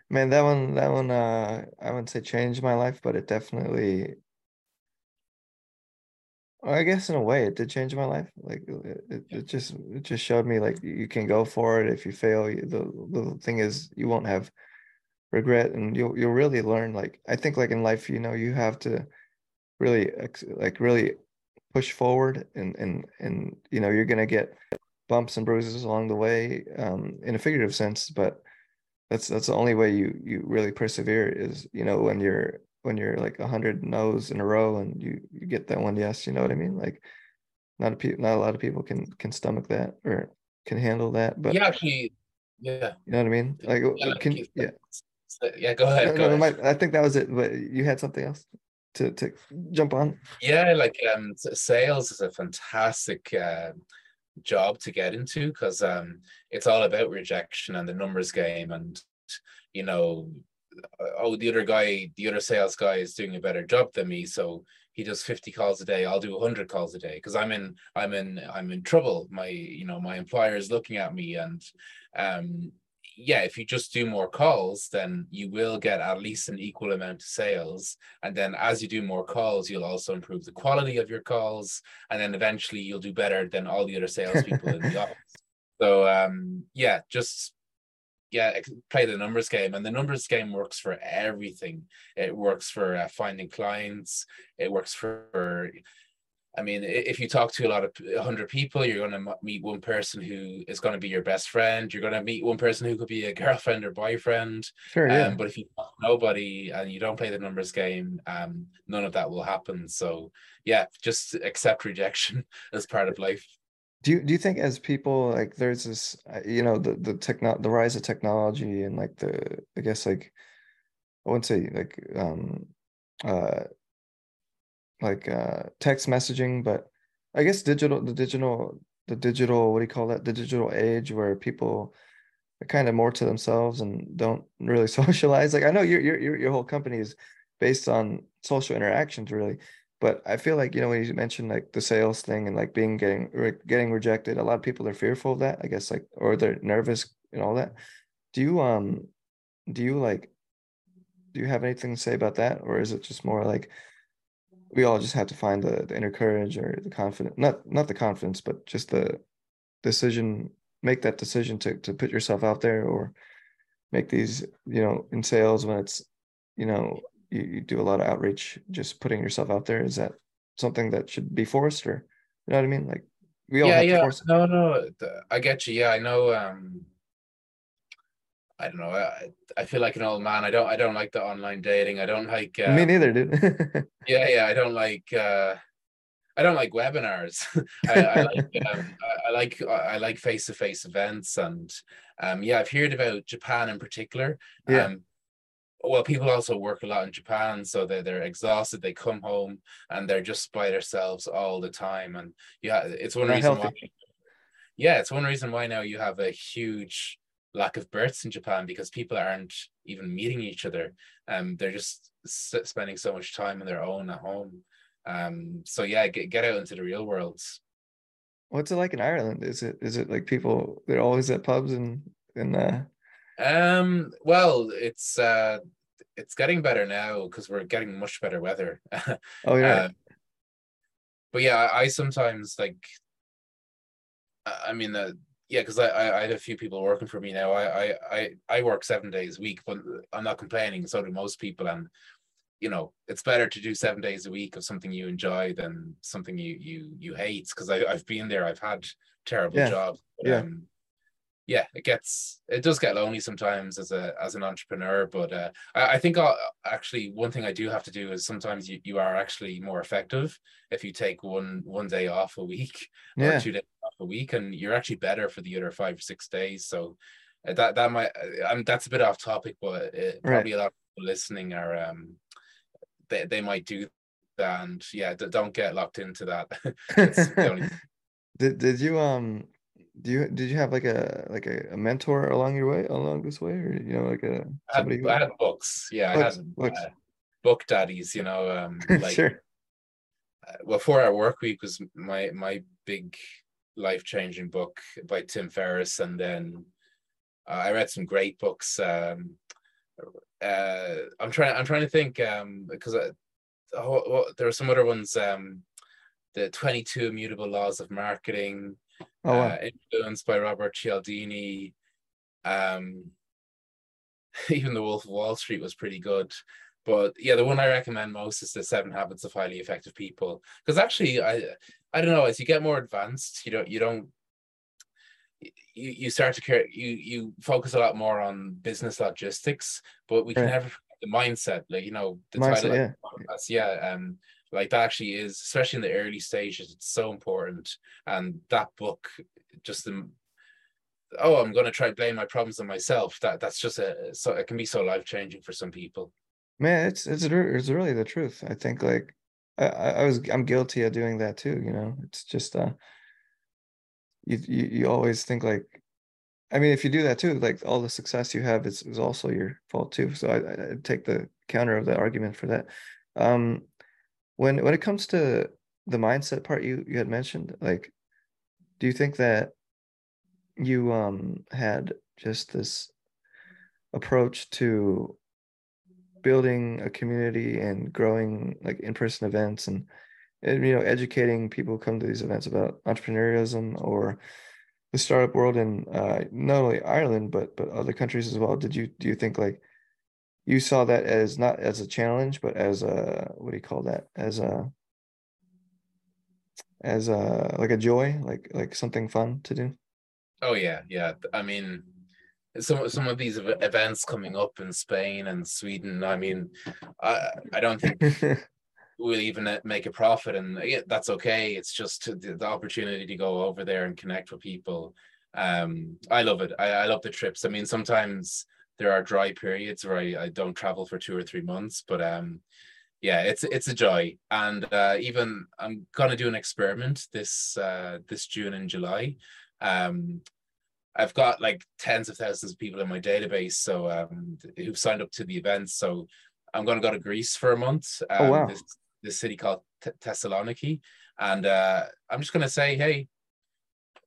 Speaker 1: man that one that one uh i wouldn't say changed my life but it definitely I guess in a way it did change my life. Like it, it just it just showed me like you can go for it. If you fail, the the thing is you won't have regret, and you'll you'll really learn. Like I think like in life, you know, you have to really like really push forward, and and and you know you're gonna get bumps and bruises along the way, um, in a figurative sense, but that's that's the only way you you really persevere is you know when you're when you're like a hundred no's in a row and you you get that one yes you know what i mean? Like not a pe- not a lot of people can can stomach that or can handle that but
Speaker 2: yeah actually yeah.
Speaker 1: You know what i mean? Like yeah, can yeah.
Speaker 2: yeah go ahead,
Speaker 1: go
Speaker 2: no,
Speaker 1: ahead. i think that was it but you had something else to to jump on?
Speaker 2: Yeah like um sales is a fantastic uh, job to get into because um it's all about rejection and the numbers game and you know oh, the other guy, the other sales guy is doing a better job than me, so he does 50 calls a day. I'll do 100 calls a day because I'm in, I'm in, I'm in trouble. My, you know, my employer is looking at me, and um, yeah, if you just do more calls, then you will get at least an equal amount of sales. And then as you do more calls, you'll also improve the quality of your calls, and then eventually you'll do better than all the other salespeople in the office. So um, yeah, just yeah play the numbers game and the numbers game works for everything. It works for uh, finding clients. It works for i mean if you talk to a lot of 100 people you're going to meet one person who is going to be your best friend. You're going to meet one person who could be a girlfriend or boyfriend.
Speaker 1: Sure yeah. Um,
Speaker 2: but if you nobody and you don't play the numbers game um none of that will happen. So yeah just accept rejection as part of life
Speaker 1: do you do you think as people like there's this uh, you know the the techno the rise of technology and like the i guess like i wouldn't say like um uh like uh text messaging but i guess digital the digital the digital what do you call that? The digital age where people are kind of more to themselves and don't really socialize like i know your your your whole company is based on social interactions really but I feel like you know when you mentioned like the sales thing and like being getting re- getting rejected, a lot of people are fearful of that. I guess like or they're nervous and all that. Do you um do you like do you have anything to say about that, or is it just more like we all just have to find the, the inner courage or the confidence not not the confidence but just the decision make that decision to to put yourself out there or make these you know in sales when it's you know you, you do a lot of outreach just putting yourself out there is that something that should be forced or you know what i mean like
Speaker 2: we all yeah yeah no no i get you yeah i know um I don't know. I, I feel like an old man. I don't. I don't like the online dating. I don't like.
Speaker 1: Um, Me neither, dude.
Speaker 2: yeah, yeah. I don't like. uh I don't like webinars. I, I, like. Um, I, like. I like face to face events, and um, yeah, I've heard about Japan in particular.
Speaker 1: Yeah.
Speaker 2: Um, well, people also work a lot in Japan, so they're they're exhausted. They come home and they're just by themselves all the time, and yeah, it's one Not reason healthy. why. Yeah, it's one reason why now you have a huge lack of births in Japan because people aren't even meeting each other. Um, they're just spending so much time on their own at home. Um, so yeah, get get out into the real world.
Speaker 1: What's it like in Ireland? Is it is it like people they're always at pubs and and uh
Speaker 2: um, well, it's uh it's getting better now because we're getting much better weather.
Speaker 1: oh yeah. Uh,
Speaker 2: but yeah, I sometimes like I mean uh, yeah, because I, I had a few people working for me now. I, I I I work seven days a week, but I'm not complaining. So do most people, and you know it's better to do seven days a week of something you enjoy than something you you you hate. Because I I've been there. I've had terrible
Speaker 1: yeah.
Speaker 2: jobs.
Speaker 1: But, yeah. Um,
Speaker 2: yeah, it gets it does get lonely sometimes as a as an entrepreneur. But uh, I, I think I'll, actually one thing I do have to do is sometimes you, you are actually more effective if you take one one day off a week
Speaker 1: Yeah.
Speaker 2: or two days off a week, and you're actually better for the other five or six days. So uh, that that might I mean, that's a bit off topic, but it, probably a lot of people listening are um they they might do that, and yeah, don't get locked into that. It's the only-
Speaker 1: Did did you um do you did you have like a like a, a mentor along your way along this way or you know like a
Speaker 2: I had,
Speaker 1: who
Speaker 2: I had books, yeah,
Speaker 1: Books,
Speaker 2: I had
Speaker 1: books.
Speaker 2: uh, book daddies, you know, um, like
Speaker 1: sure
Speaker 2: uh, well, Four Hour Work Week was my my big life changing book by Tim Ferriss, and then uh, I read some great books. Um, uh, I'm trying. I'm trying to think um, because I, oh, well, there are some other ones. Um, the 22 Immutable Laws of Marketing,
Speaker 1: oh wow.
Speaker 2: uh, influenced by Robert Cialdini. Um, even The Wolf of Wall Street was pretty good. But yeah, the one I recommend most is the Seven Habits of Highly Effective People. Because actually, I I don't know, as you get more advanced, you don't you don't you, you start to care you you focus a lot more on business logistics, but we can
Speaker 1: Right.
Speaker 2: never the mindset, like you know, the
Speaker 1: Mindset,
Speaker 2: title of
Speaker 1: yeah.
Speaker 2: the podcast, yeah, um, like that actually is, especially in the early stages, it's so important. And that book, just the oh, I'm going to try blame my problems on myself. That that's just a so it can be so life changing for some people.
Speaker 1: Man, it's it's it's really the truth. I think like I, I was I'm guilty of doing that too, you know. It's just uh you you, you always think like I mean if you do that too, like all the success you have is, is also your fault too. So I I take the counter of the argument for that. Um when when it comes to the mindset part you you had mentioned, like do you think that you um had just this approach to building a community and growing like in-person events and, and you know educating people who come to these events about entrepreneurialism or the startup world in uh, not only Ireland but but other countries as well. Did you do you think like you saw that as not as a challenge but as a what do you call that as a as a like a joy like like something fun to do?
Speaker 2: Oh yeah, yeah. I mean, some some of these events coming up in Spain and Sweden. I mean, I I don't think we'll even uh, make a profit, and yeah, that's okay. It's just the, the opportunity to go over there and connect with people. Um, I love it. I, I love the trips. I mean, sometimes there are dry periods where I, I don't travel for two or three months, but um, yeah, it's it's a joy. And uh, even I'm gonna do an experiment this uh, this June and July. Um, I've got like tens of thousands of people in my database, so um, who've signed up to the events. So I'm gonna go to Greece for a month. Um,
Speaker 1: Oh, wow.
Speaker 2: This, this city called Th- Thessaloniki, and uh, I'm just gonna say, hey,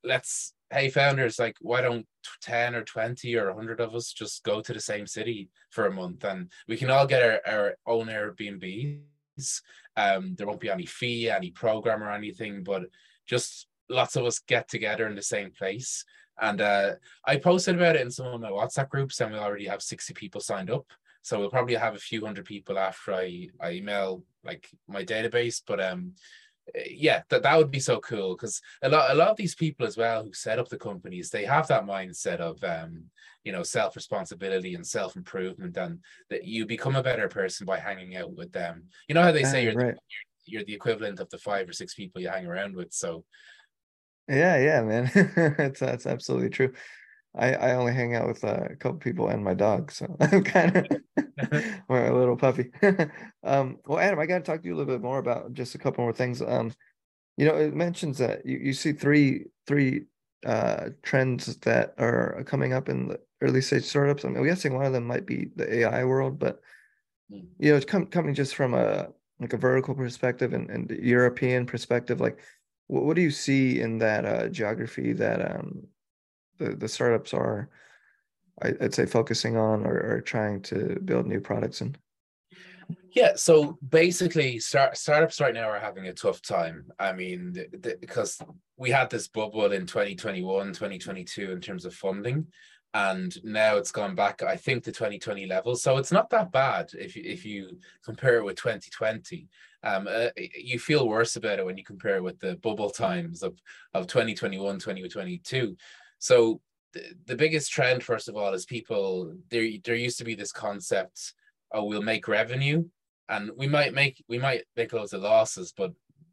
Speaker 2: let's hey founders like why don't 10 or 20 or 100 of us just go to the same city for a month? And we can all get our, our own airbnbs. Um there won't be any fee any program or anything but just lots of us get together in the same place. And uh i posted about it in some of my whatsapp groups and we already have 60 people signed up. So we'll probably have a few hundred people after i i email like my database but um yeah, that, that would be so cool because a lot a lot of these people as well who set up the companies, they have that mindset of um, you know, self-responsibility and self-improvement and that you become a better person by hanging out with them. You know how they say you're the,
Speaker 1: right.
Speaker 2: you're the equivalent of the five or six people you hang around with. So
Speaker 1: Yeah, yeah, man. That's that's absolutely true. I I only hang out with uh, a couple people and my dog, so I'm kind of or a little puppy. Um, well, Adam, I got to talk to you a little bit more about just a couple more things. Um, you know, it mentions that you, you see three three uh trends that are coming up in the early stage startups. I'm guessing one of them might be the AI world, but
Speaker 2: Mm.
Speaker 1: you know, it's com coming just from a like a vertical perspective and, and European perspective, like what, what do you see in that uh, geography that um, the, the startups are, I, I'd say, focusing on or, or trying to build new products in?
Speaker 2: Yeah, so basically, start, startups right now are having a tough time. I mean, because we had this bubble in 2021, 2022 in terms of funding, and now it's gone back, I think, to 2020 levels. So it's not that bad if you, if you compare it with 2020. Um, uh, you feel worse about it when you compare it with the bubble times of, of 2021, 2022. So the, the biggest trend, first of all, is people there. There used to be this concept, oh, we'll make revenue, and we might make we might make loads of losses, but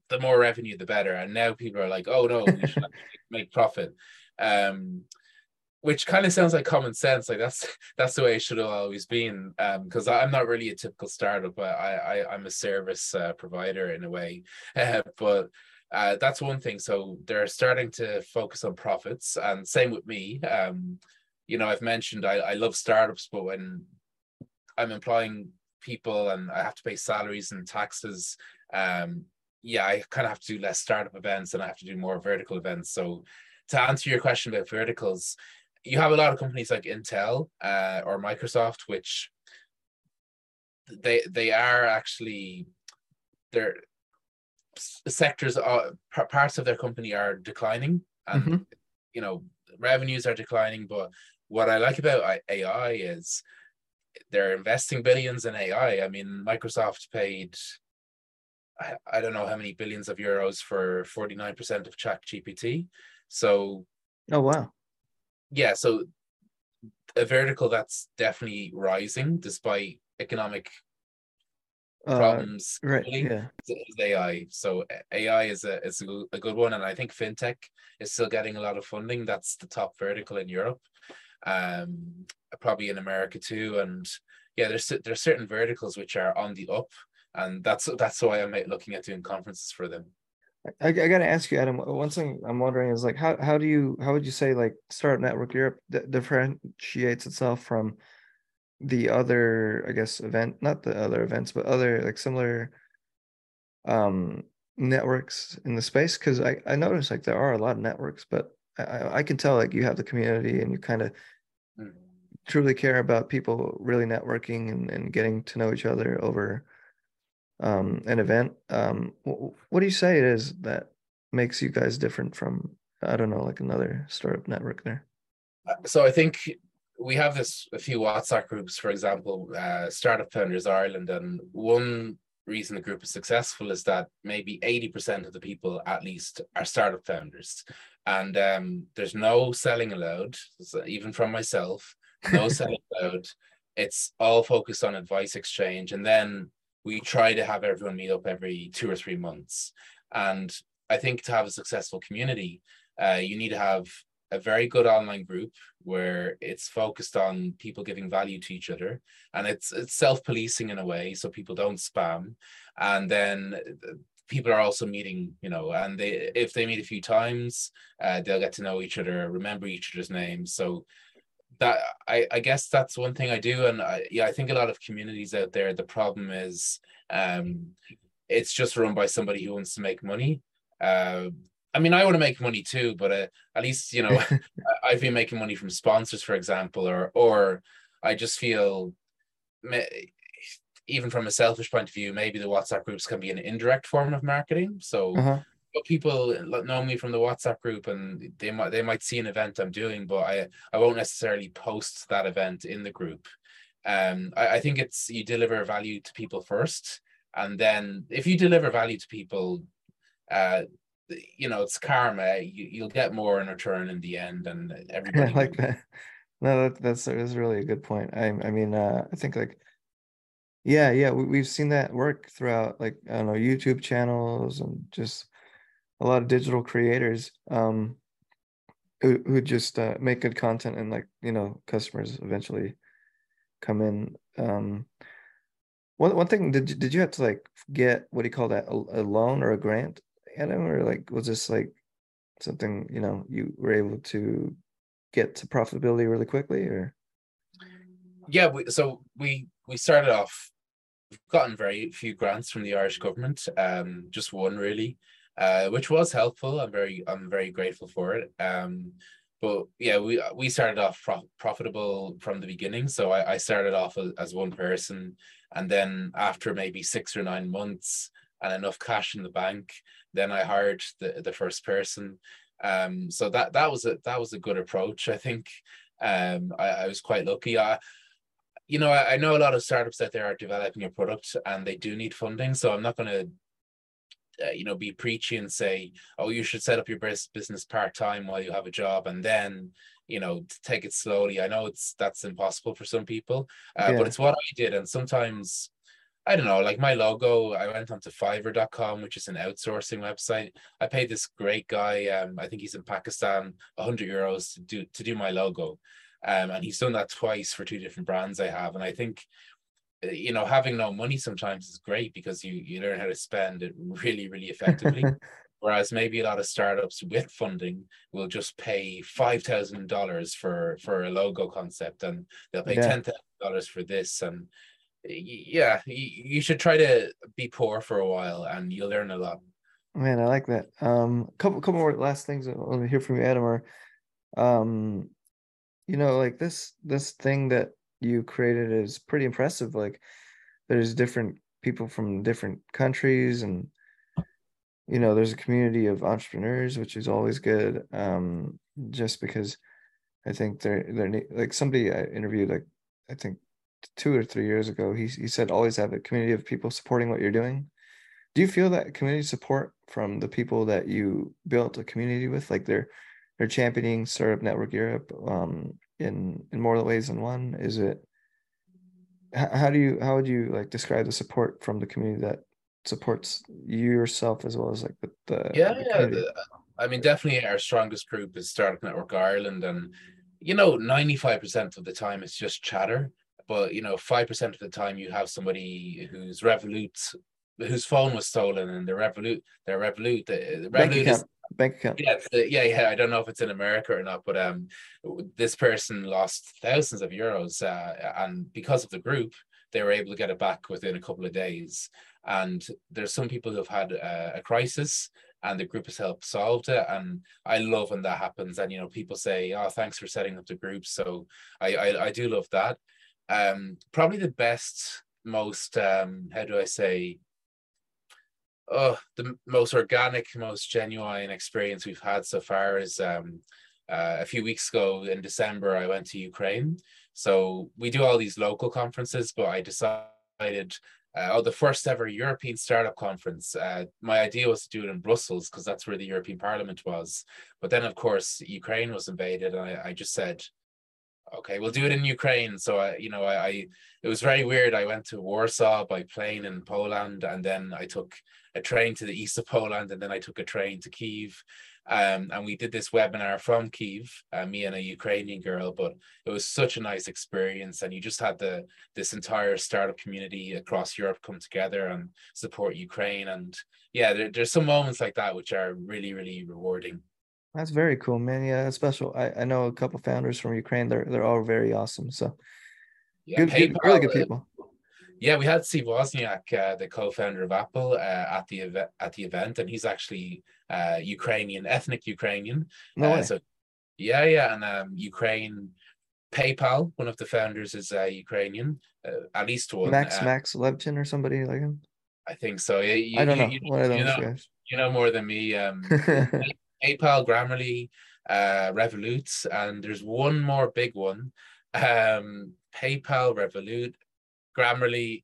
Speaker 2: the more revenue, the better. And now people are like, oh no, we should make profit. Um, which kind of sounds like common sense. Like that's that's the way it should have always been. Because um, I'm not really a typical startup. I, I I'm a service uh, provider in a way, uh, but uh, that's one thing. So they're starting to focus on profits, and same with me. Um, you know, I've mentioned I, I love startups, but when I'm employing people and I have to pay salaries and taxes, um, yeah, I kind of have to do less startup events and I have to do more vertical events. So to answer your question about verticals, you have a lot of companies like Intel uh, or Microsoft, which they they are actually their sectors are parts of their company are declining and mm-hmm. you know revenues are declining but what i like about ai is they're investing billions in ai i. Mean microsoft paid I, I don't know how many billions of euros for 49% of chat gpt so
Speaker 1: oh wow.
Speaker 2: Yeah so a vertical that's definitely rising despite economic uh, problems
Speaker 1: uh, right yeah.
Speaker 2: is AI so AI is a is a good one and I think fintech is still getting a lot of funding. That's the top vertical in Europe um probably in America too and yeah there's there's certain verticals which are on the up and that's that's why I'm looking at doing conferences for them.
Speaker 1: I, I got to ask you, Adam. One thing I'm wondering is like, how how do you how would you say like Startup Network Europe d- differentiates itself from the other, I guess, event, not the other events, but other like similar um networks in the space? Because I I noticed like there are a lot of networks, but I I can tell like you have the community and you kind of mm. truly care about people really networking and, and getting to know each other over um, an event. Um, what do you say it is that makes you guys different from I don't know, like another startup network there?
Speaker 2: Uh, so I think we have this a few WhatsApp groups, for example, uh, Startup Founders Ireland, and one reason the group is successful is that maybe 80% of the people at least are startup founders and um, there's no selling allowed even from myself no selling allowed it's all focused on advice exchange and then we try to have everyone meet up every two or three months. And I think to have a successful community, uh, you need to have a very good online group where it's focused on people giving value to each other and it's it's self-policing in a way so people don't spam and then people are also meeting you know and they if they meet a few times uh, they'll get to know each other remember each other's names so that I, I guess that's one thing I do. And I, yeah, I think a lot of communities out there, the problem is um, it's just run by somebody who wants to make money. Uh, I mean, I want to make money too, but uh, at least, you know, I've been making money from sponsors, for example, or, or I just feel even from a selfish point of view, maybe the WhatsApp groups can be an indirect form of marketing. So uh-huh but people know me from the WhatsApp group and they might they might see an event I'm doing, but I I won't necessarily post that event in the group. Um, I, I think it's you deliver value to people first, and then if you deliver value to people, uh, you know it's karma. You you'll get more in return in the end, and everybody.
Speaker 1: Like that. No, that, that's that's really a good point. I I mean, uh, I think like yeah, yeah, we, we've seen that work throughout like I don't know YouTube channels and just a lot of digital creators um, who who just uh, make good content and like you know customers eventually come in. Um, one one thing did you, did you have to like get what do you call that a, a loan or a grant, Adam, or like was this like something you know you were able to get to profitability really quickly or?
Speaker 2: Yeah, we, so we we started off. We've gotten very few grants from the Irish government, um, just one really uh, which was helpful. I'm very I'm very grateful for it. Um, but yeah, we we started off prof- profitable from the beginning. So I, I started off as, as one person, and then after maybe six or nine months and enough cash in the bank, then I hired the the first person. Um, so that that was a that was a good approach. I think um, I, I was quite lucky. I, you know, I, I know a lot of startups out there are developing a product and they do need funding. So I'm not going to uh, you know be preachy and say oh you should set up your business part-time while you have a job and then you know take it slowly i know it's that's impossible for some people uh,
Speaker 1: Yeah.
Speaker 2: but it's what i did and sometimes i don't know like my logo i went onto fiverr.com which is an outsourcing website i paid this great guy um i think he's in pakistan 100 euros to do to do my logo um and he's done that twice for two different brands i have and i think uh, you know having no money sometimes is great because you you learn how to spend it really really effectively Whereas maybe a lot of startups with funding will just pay five thousand dollars for for a logo concept, and they'll pay
Speaker 1: Yeah.
Speaker 2: ten thousand dollars for this. And yeah, you, you should try to be poor for a while, and you'll learn a lot.
Speaker 1: Man, I like that. Um, couple couple more last things I want to hear from you, Adam, are um, you know, like this this thing that you created is pretty impressive. Like there's different people from different countries and you know, there's a community of entrepreneurs, which is always good. Um, just because I think they're they're like somebody I interviewed like I think two or three years ago, he he said always have a community of people supporting what you're doing. Do you feel that community support from the people that you built a community with? Like they're they're championing Startup Network Europe um in in more ways than one? Is it how do you how would you like describe the support from the community that supports you yourself as well as like the, the
Speaker 2: Yeah,
Speaker 1: the
Speaker 2: yeah. the- I mean, definitely our strongest group is Startup Network Ireland, and you know, ninety five percent of the time it's just chatter, but you know, five percent of the time you have somebody who's Revolut, whose phone was stolen, and the Revolut, their Revolut, the, the
Speaker 1: bank
Speaker 2: Revolut
Speaker 1: account
Speaker 2: is
Speaker 1: bank account
Speaker 2: yeah, yeah, yeah. I don't know if it's in America or not, but um, this person lost thousands of euros, uh, and because of the group, they were able to get it back within a couple of days. And there's some people who've had uh, a crisis, and the group has helped solve it. And I love when that happens. And you know, people say, "Oh, thanks for setting up the group." So I I, I do love that. Um, probably the best, most um, how do I say? oh, the most organic, most genuine experience we've had so far is um, uh, a few weeks ago in December, I went to Ukraine. So we do all these local conferences, but I decided, uh, oh, the first ever European Startup Conference. Uh, my idea was to do it in Brussels because that's where the European Parliament was. But then, of course, Ukraine was invaded, and I, I just said, okay, we'll do it in Ukraine. So I, you know, I, I it was very weird. I went to Warsaw by plane in Poland, and then I took a train to the east of Poland, and then I took a train to Kiev. Um, and we did this webinar from Kiev, uh, me and a Ukrainian girl. But it was such a nice experience, and you just had the this entire startup community across Europe come together and support Ukraine. And yeah, there, there's some moments like that which are really, really rewarding.
Speaker 1: That's very cool, man. Yeah, that's special. I, I know a couple founders from Ukraine. They're they're all very awesome. So
Speaker 2: Yeah,
Speaker 1: good, good really good
Speaker 2: PayPal, uh,
Speaker 1: people.
Speaker 2: Yeah, we had Steve Wozniak, uh, the co-founder of Apple, uh, at the event. At the event, and he's actually uh, Ukrainian, ethnic Ukrainian.
Speaker 1: No
Speaker 2: Uh,
Speaker 1: way.
Speaker 2: so, yeah, yeah, and um, Ukraine, PayPal, one of the founders is uh, Ukrainian, uh, at least one.
Speaker 1: Max
Speaker 2: uh,
Speaker 1: Max Levchin or somebody like him.
Speaker 2: I think so. Yeah, you,
Speaker 1: I don't
Speaker 2: you-
Speaker 1: know.
Speaker 2: You, you know, you know more than me. Um, PayPal, Grammarly, uh, Revolut, and there's one more big one. Um, PayPal, Revolut, Grammarly.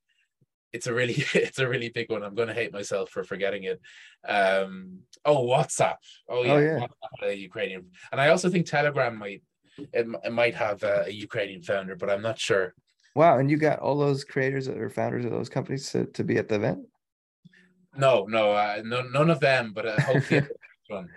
Speaker 2: It's a really, it's a really big one. I'm going to hate myself for forgetting it. Um, oh, WhatsApp. Oh yeah,
Speaker 1: Oh, yeah.
Speaker 2: WhatsApp, a Ukrainian, and I also think Telegram might, it, it might have a, a Ukrainian founder, but I'm not sure.
Speaker 1: Wow, and you got all those creators or founders of those companies to, to be at the event?
Speaker 2: No, no, uh, no, none of them. But uh, hopefully, one.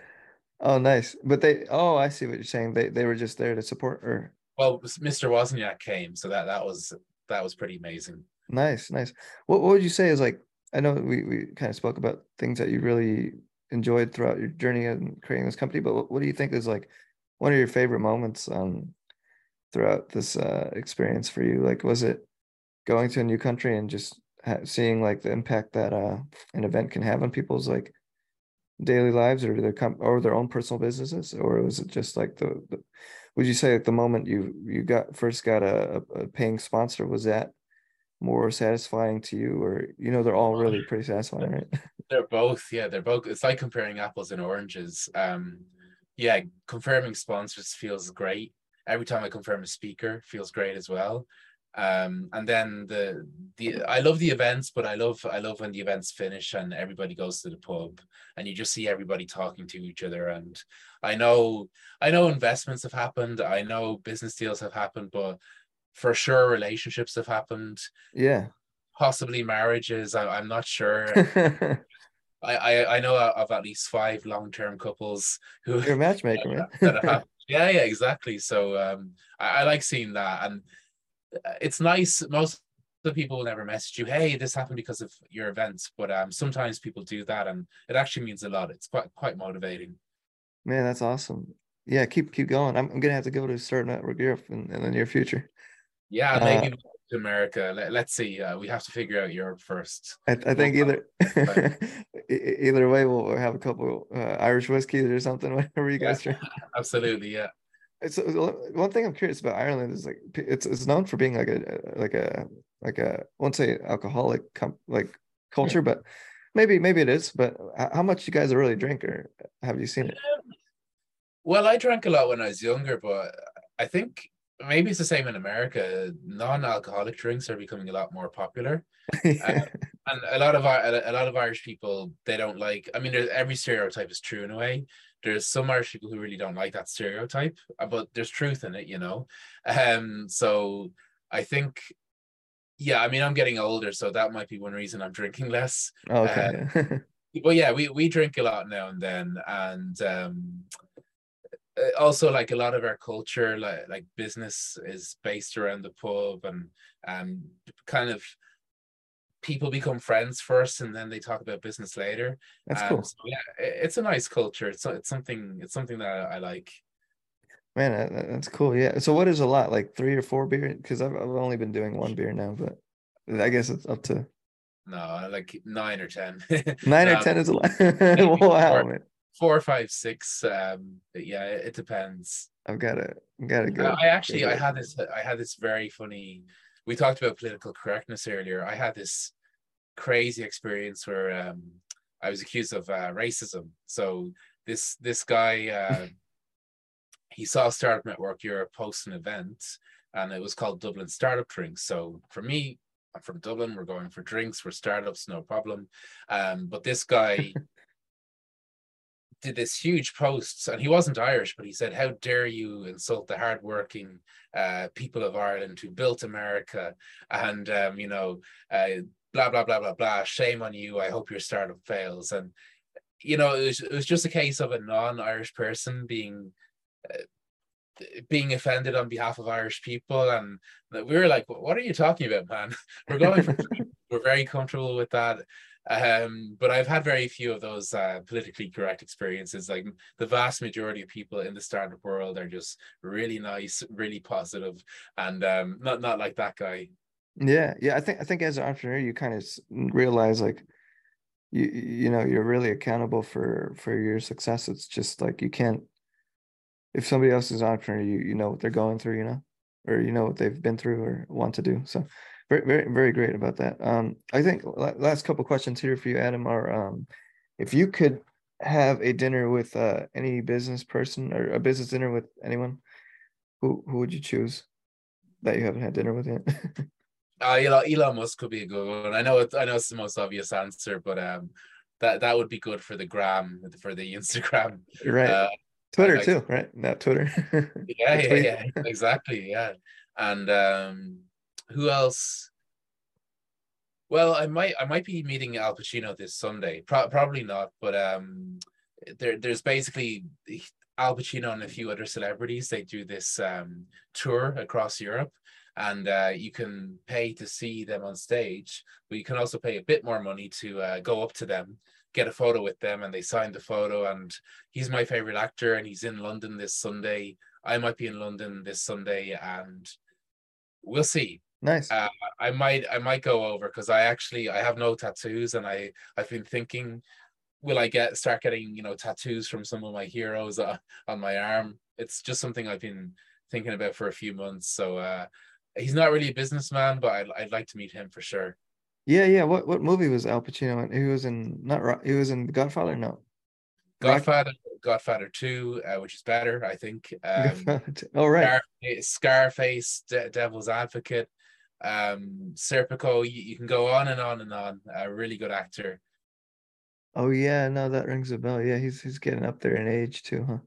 Speaker 1: Oh, nice. But they oh, I see what you're saying. They they were just there to support or
Speaker 2: Well, Mr. Wozniak came, so that that was that was pretty amazing.
Speaker 1: nice, nice. What what would you say is like I know we, we kind of spoke about things that you really enjoyed throughout your journey in creating this company, but what, what do you think is like one of your favorite moments um throughout this uh experience for you? Like was it going to a new country and just ha- seeing like the impact that uh an event can have on people's like daily lives or their com- or their own personal businesses or was it just like the, the would you say at the moment you you got first got a, a paying sponsor was that more satisfying to you or you know they're all really pretty satisfying right
Speaker 2: They're both, yeah, they're both. It's like comparing apples and oranges. Um, yeah, confirming sponsors feels great. Every time I confirm a speaker, feels great as well. Um, and then the the I love the events, but I love I love when the events finish and everybody goes to the pub and you just see everybody talking to each other. And I know I know investments have happened, I know business deals have happened, but for sure relationships have happened.
Speaker 1: Yeah.
Speaker 2: Possibly marriages. I, I'm not sure. I, I I know of at least five long term couples who
Speaker 1: you're a matchmaker, man.
Speaker 2: yeah, yeah, exactly. So um, I, I like seeing that, and it's nice. Most of the people will never message you, hey, this happened because of your events, but um, sometimes people do that, and it actually means a lot. It's quite quite motivating.
Speaker 1: Man, that's awesome. Yeah, keep keep going. I'm, I'm gonna have to go to Startup Network Europe in, in the near future.
Speaker 2: Yeah, uh, maybe to America. Let, us see. Uh, we have to figure out Europe first.
Speaker 1: I, I think either either way, we'll have a couple uh, Irish whiskeys or something. Whatever you guys
Speaker 2: yeah, drink. Absolutely, yeah.
Speaker 1: It's uh, one thing I'm curious about Ireland is like it's it's known for being like a uh, like a like a I won't say alcoholic com- like culture, but maybe maybe it is. But how much you guys really drink, or have you seen it?
Speaker 2: Um, well, I drank a lot when I was younger, but I think maybe it's the same in America. Non-alcoholic drinks are becoming a lot more popular, yeah. Uh, and a lot of a lot of Irish people they don't like. I mean, every stereotype is true in a way. There's some Irish people who really don't like that stereotype, uh, but there's truth in it, you know. Um, so I think, yeah, I mean, I'm getting older, so that might be one reason I'm drinking less.
Speaker 1: Okay. Um,
Speaker 2: but yeah, we we drink a lot now and then, and um, uh, also like a lot of our culture like like business is based around the pub and um kind of people become friends first and then they talk about business later.
Speaker 1: That's um, cool.
Speaker 2: so yeah it's a nice culture. It's, it's something it's something that i like.
Speaker 1: Man that's cool. Yeah. So what is a lot? Like three or four beer? Because I've, I've only been doing one beer now but i guess it's up to
Speaker 2: no like nine or ten.
Speaker 1: Nine or ten is a lot. Wow man.
Speaker 2: four, five, six. Um, yeah, it depends.
Speaker 1: I've got to, got to go.
Speaker 2: I actually, I had this, I had this very funny. We talked about political correctness earlier. I had this crazy experience where um, I was accused of uh, racism. So this this guy, uh, he saw Startup Network Europe post an event, and it was called Dublin Startup Drinks. So for me, I'm from Dublin. We're going for drinks. We're startups, no problem. Um, but this guy did this huge post, and he wasn't Irish, but he said, "How dare you insult the hardworking uh, people of Ireland who built America?" And um, you know, uh, blah blah blah blah blah. Shame on you. I hope your startup fails. And you know, it was, it was just a case of a non-Irish person being. Uh, being offended on behalf of Irish people, and we were like, "What are you talking about, man? We're going. For, we're very comfortable with that." Um, but I've had very few of those uh, politically correct experiences. Like the vast majority of people in the startup world are just really nice, really positive, and um, not not like that guy.
Speaker 1: Yeah, yeah. I think I think as an entrepreneur, you kind of realize like you you know you're really accountable for for your success. It's just like you can't if somebody else is an entrepreneur, you you know what they're going through, you know, or you know what they've been through or want to do. So very, very, very great about that. Um, I think last couple questions here for you, Adam, are um, if you could have a dinner with uh, any business person or a business dinner with anyone, who who would you choose that you haven't had dinner with yet?
Speaker 2: uh, Elon, Elon Musk could be a good one. I know it, I know it's the most obvious answer, but um, that that would be good for the gram, for the Instagram.
Speaker 1: Right. Uh, Twitter like, too, right? Not Twitter.
Speaker 2: yeah, yeah, yeah, exactly. Yeah, and um, who else? Well, I might I might be meeting Al Pacino this Sunday. Pro- probably not, but um, there there's basically Al Pacino and a few other celebrities. They do this um tour across Europe, and uh, you can pay to see them on stage, but you can also pay a bit more money to uh, go up to them, get a photo with them, and they sign the photo. And he's my favorite actor, and he's in London this Sunday. I might be in London this Sunday, and we'll see.
Speaker 1: Nice.
Speaker 2: Uh, I might I might go over because I actually I have no tattoos and I I've been thinking, will I get start getting you know tattoos from some of my heroes uh, on my arm? It's just something I've been thinking about for a few months. So uh, he's not really a businessman, but I'd, I'd like to meet him for sure.
Speaker 1: Yeah, yeah. What what movie was Al Pacino in? He was in not he was in Godfather. No,
Speaker 2: Godfather. Godfather Two, uh, which is better, I think. Um,
Speaker 1: oh right.
Speaker 2: Scarface, Scarface De- Devil's Advocate. Um, Serpico. You, you, can go on and on and on. A really good actor.
Speaker 1: Oh yeah, no, that rings a bell. Yeah, he's he's getting up there in age too, huh?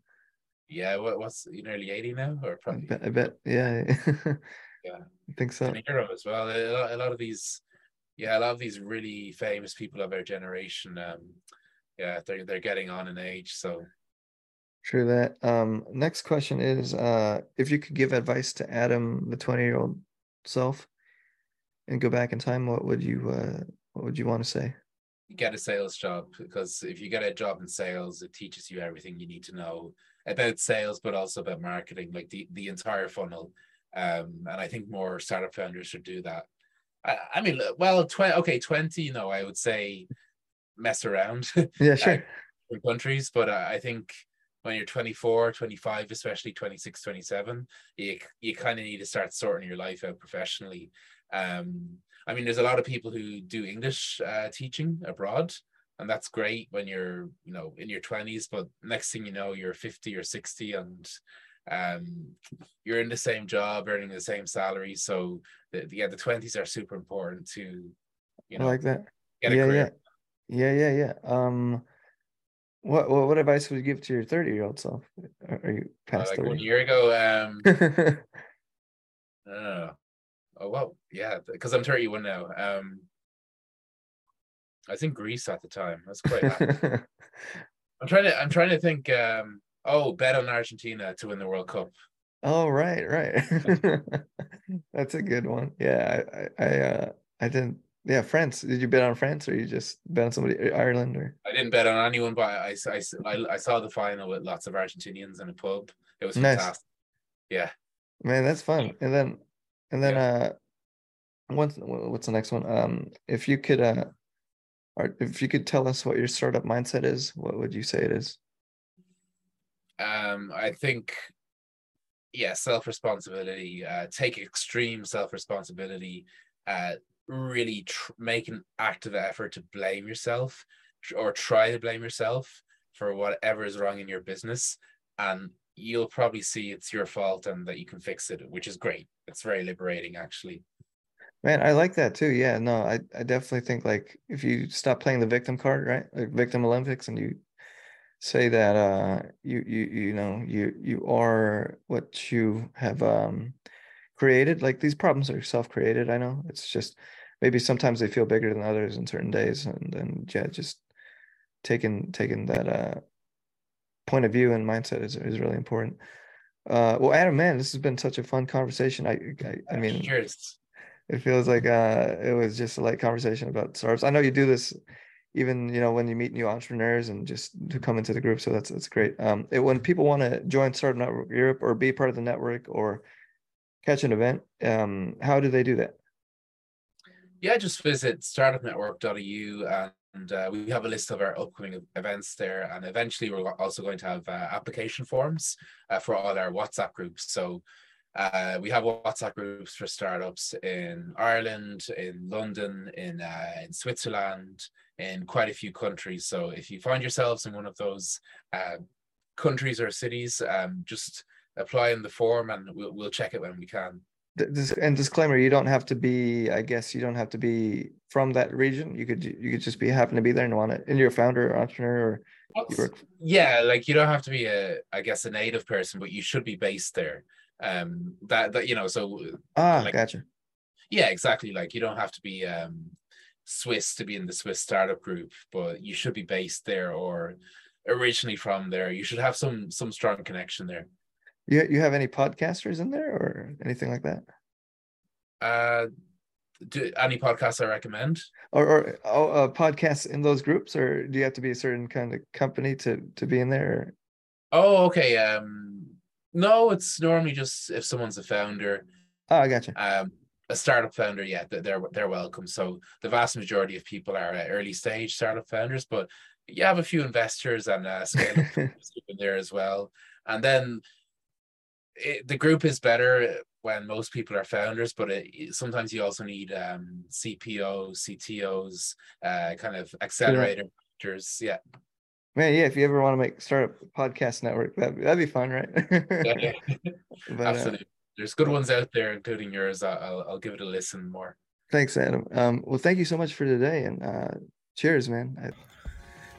Speaker 2: Yeah, what what's nearly eighty now, or probably?
Speaker 1: I bet. I bet yeah.
Speaker 2: yeah,
Speaker 1: I think so.
Speaker 2: As well. A lot, a lot of these, yeah, a lot of these really famous people of our generation. Um, yeah, they're they're getting on in age, so
Speaker 1: True that. Um, next question is uh, if you could give advice to Adam, the 20 year old self, and go back in time, what would you uh, what would you want to say?
Speaker 2: Get a sales job because if you get a job in sales, it teaches you everything you need to know about sales, but also about marketing, like the the entire funnel. Um, and I think more startup founders should do that. I, I mean, well, 20, okay, 20, you know, I would say mess around.
Speaker 1: Yeah, sure.
Speaker 2: countries, but I think when you're 24 25 especially 26 27 you, you kind of need to start sorting your life out professionally um, i mean there's a lot of people who do english uh, teaching abroad and that's great when you're you know in your 20s but next thing you know you're 50 or 60 and um, you're in the same job earning the same salary so the, yeah the 20s are super important to you know
Speaker 1: I like that yeah yeah yeah yeah yeah um what, what what advice would you give to your 30 year old self? Are you past uh, like 30?
Speaker 2: one year ago? Um uh, oh well, yeah, because I'm 31 now. Um I think Greece at the time. That's quite I'm trying to I'm trying to think um oh bet on Argentina to win the World Cup.
Speaker 1: Oh right, right. That's a good one. Yeah, I I I, uh, I didn't yeah, France. Did you bet on France or you just bet on somebody Ireland or?
Speaker 2: I didn't bet on anyone, but I, I, I, saw the final with lots of Argentinians in a pub. It was fantastic. Nice. Yeah.
Speaker 1: Man, that's fun. And then, and then, yeah. uh, what's what's the next one? Um, if you could, uh, or if you could tell us what your startup mindset is, what would you say it is?
Speaker 2: Um, I think, yeah, self responsibility. Uh, take extreme self responsibility. Uh, really tr- make an active effort to blame yourself or try to blame yourself for whatever is wrong in your business and you'll probably see it's your fault and that you can fix it which is great it's very liberating actually
Speaker 1: man i like that too yeah no i, I definitely think like if you stop playing the victim card right like victim olympics and you say that uh you you you know you you are what you have um created like these problems are self-created i know it's just maybe sometimes they feel bigger than others in certain days and then yeah just taking taking that uh point of view and mindset is, is really important uh well adam man this has been such a fun conversation i i, I mean
Speaker 2: Cheers.
Speaker 1: It feels like uh it was just a light conversation about startups i know you do this even you know when you meet new entrepreneurs and just to come into the group so that's that's great um it, when people want to join startup network europe or be part of the network or catch an event um how do they do that
Speaker 2: yeah, just visit startupnetwork.eu and uh, we have a list of our upcoming events there. And eventually, we're also going to have uh, application forms uh, for all our WhatsApp groups. So uh, we have WhatsApp groups for startups in Ireland, in London, in uh, in Switzerland, in quite a few countries. So if you find yourselves in one of those uh, countries or cities, um, just apply in the form, and we'll we'll check it when we can.
Speaker 1: This and disclaimer you don't have to be i guess you don't have to be from that region. You could you could just be happen to be there and want it. And you're a founder or entrepreneur or
Speaker 2: work... yeah like you don't have to be a i guess a native person but you should be based there um that that you know so
Speaker 1: ah
Speaker 2: like,
Speaker 1: gotcha
Speaker 2: yeah exactly like you don't have to be um swiss to be in the swiss startup group but you should be based there or originally from there you should have some some strong connection there
Speaker 1: you you have any podcasters in there or anything like that?
Speaker 2: Uh, do any podcasts I recommend?
Speaker 1: Or or oh, uh, podcasts in those groups, or do you have to be a certain kind of company to to be in there?
Speaker 2: Oh, okay. Um, no, it's normally just if someone's a founder.
Speaker 1: Oh, I gotcha.
Speaker 2: Um, a startup founder, yeah, they're they're welcome. So the vast majority of people are early stage startup founders, but you have a few investors and uh, scale there as well. And then it, the group is better when most people are founders, but it, sometimes you also need um, CPOs, CTOs, uh, kind of accelerator accelerators. Yeah.
Speaker 1: Man, yeah. If you ever want to make start a podcast network, that that'd be fun, right?
Speaker 2: yeah, yeah. but, uh, Absolutely. Uh, there's good ones out there, including yours. I'll I'll give it a listen more.
Speaker 3: Thanks, Adam. Um, well, thank you so much for today, and uh, cheers, man. I-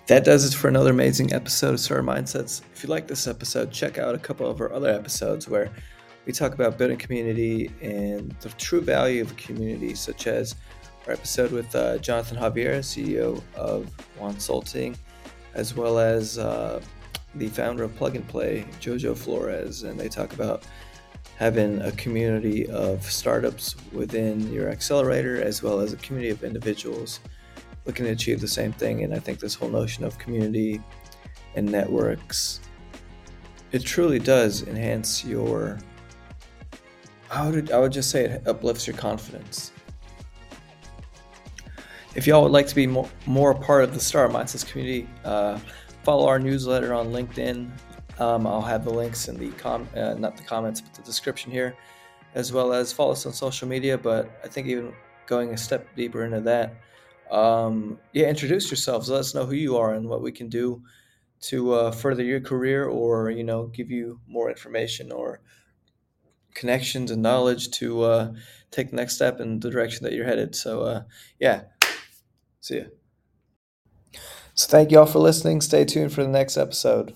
Speaker 1: that does it for another amazing episode of Startup Mindsets. If you like this episode, check out a couple of our other episodes where we talk about building community and the true value of a community, such as our episode with uh, Jonathan Javier, CEO of Wonsulting, as well as uh, the founder of Plug and Play, Jojo Flores, and they talk about having a community of startups within your accelerator as well as a community of individuals looking to achieve the same thing. And I think this whole notion of community and networks, it truly does enhance your. I would, I would just say it uplifts your confidence. If y'all would like to be more, more a part of the Startup Mindsets community, uh, follow our newsletter on LinkedIn. Um, I'll have the links in the com, uh, not the comments, but the description here, as well as follow us on social media. But I think even going a step deeper into that, um, yeah, introduce yourselves. Let us know who you are and what we can do to uh, further your career, or you know, give you more information or connections and knowledge to uh, take the next step in the direction that you're headed. So, uh, yeah, see you. So, thank you all for listening. Stay tuned for the next episode.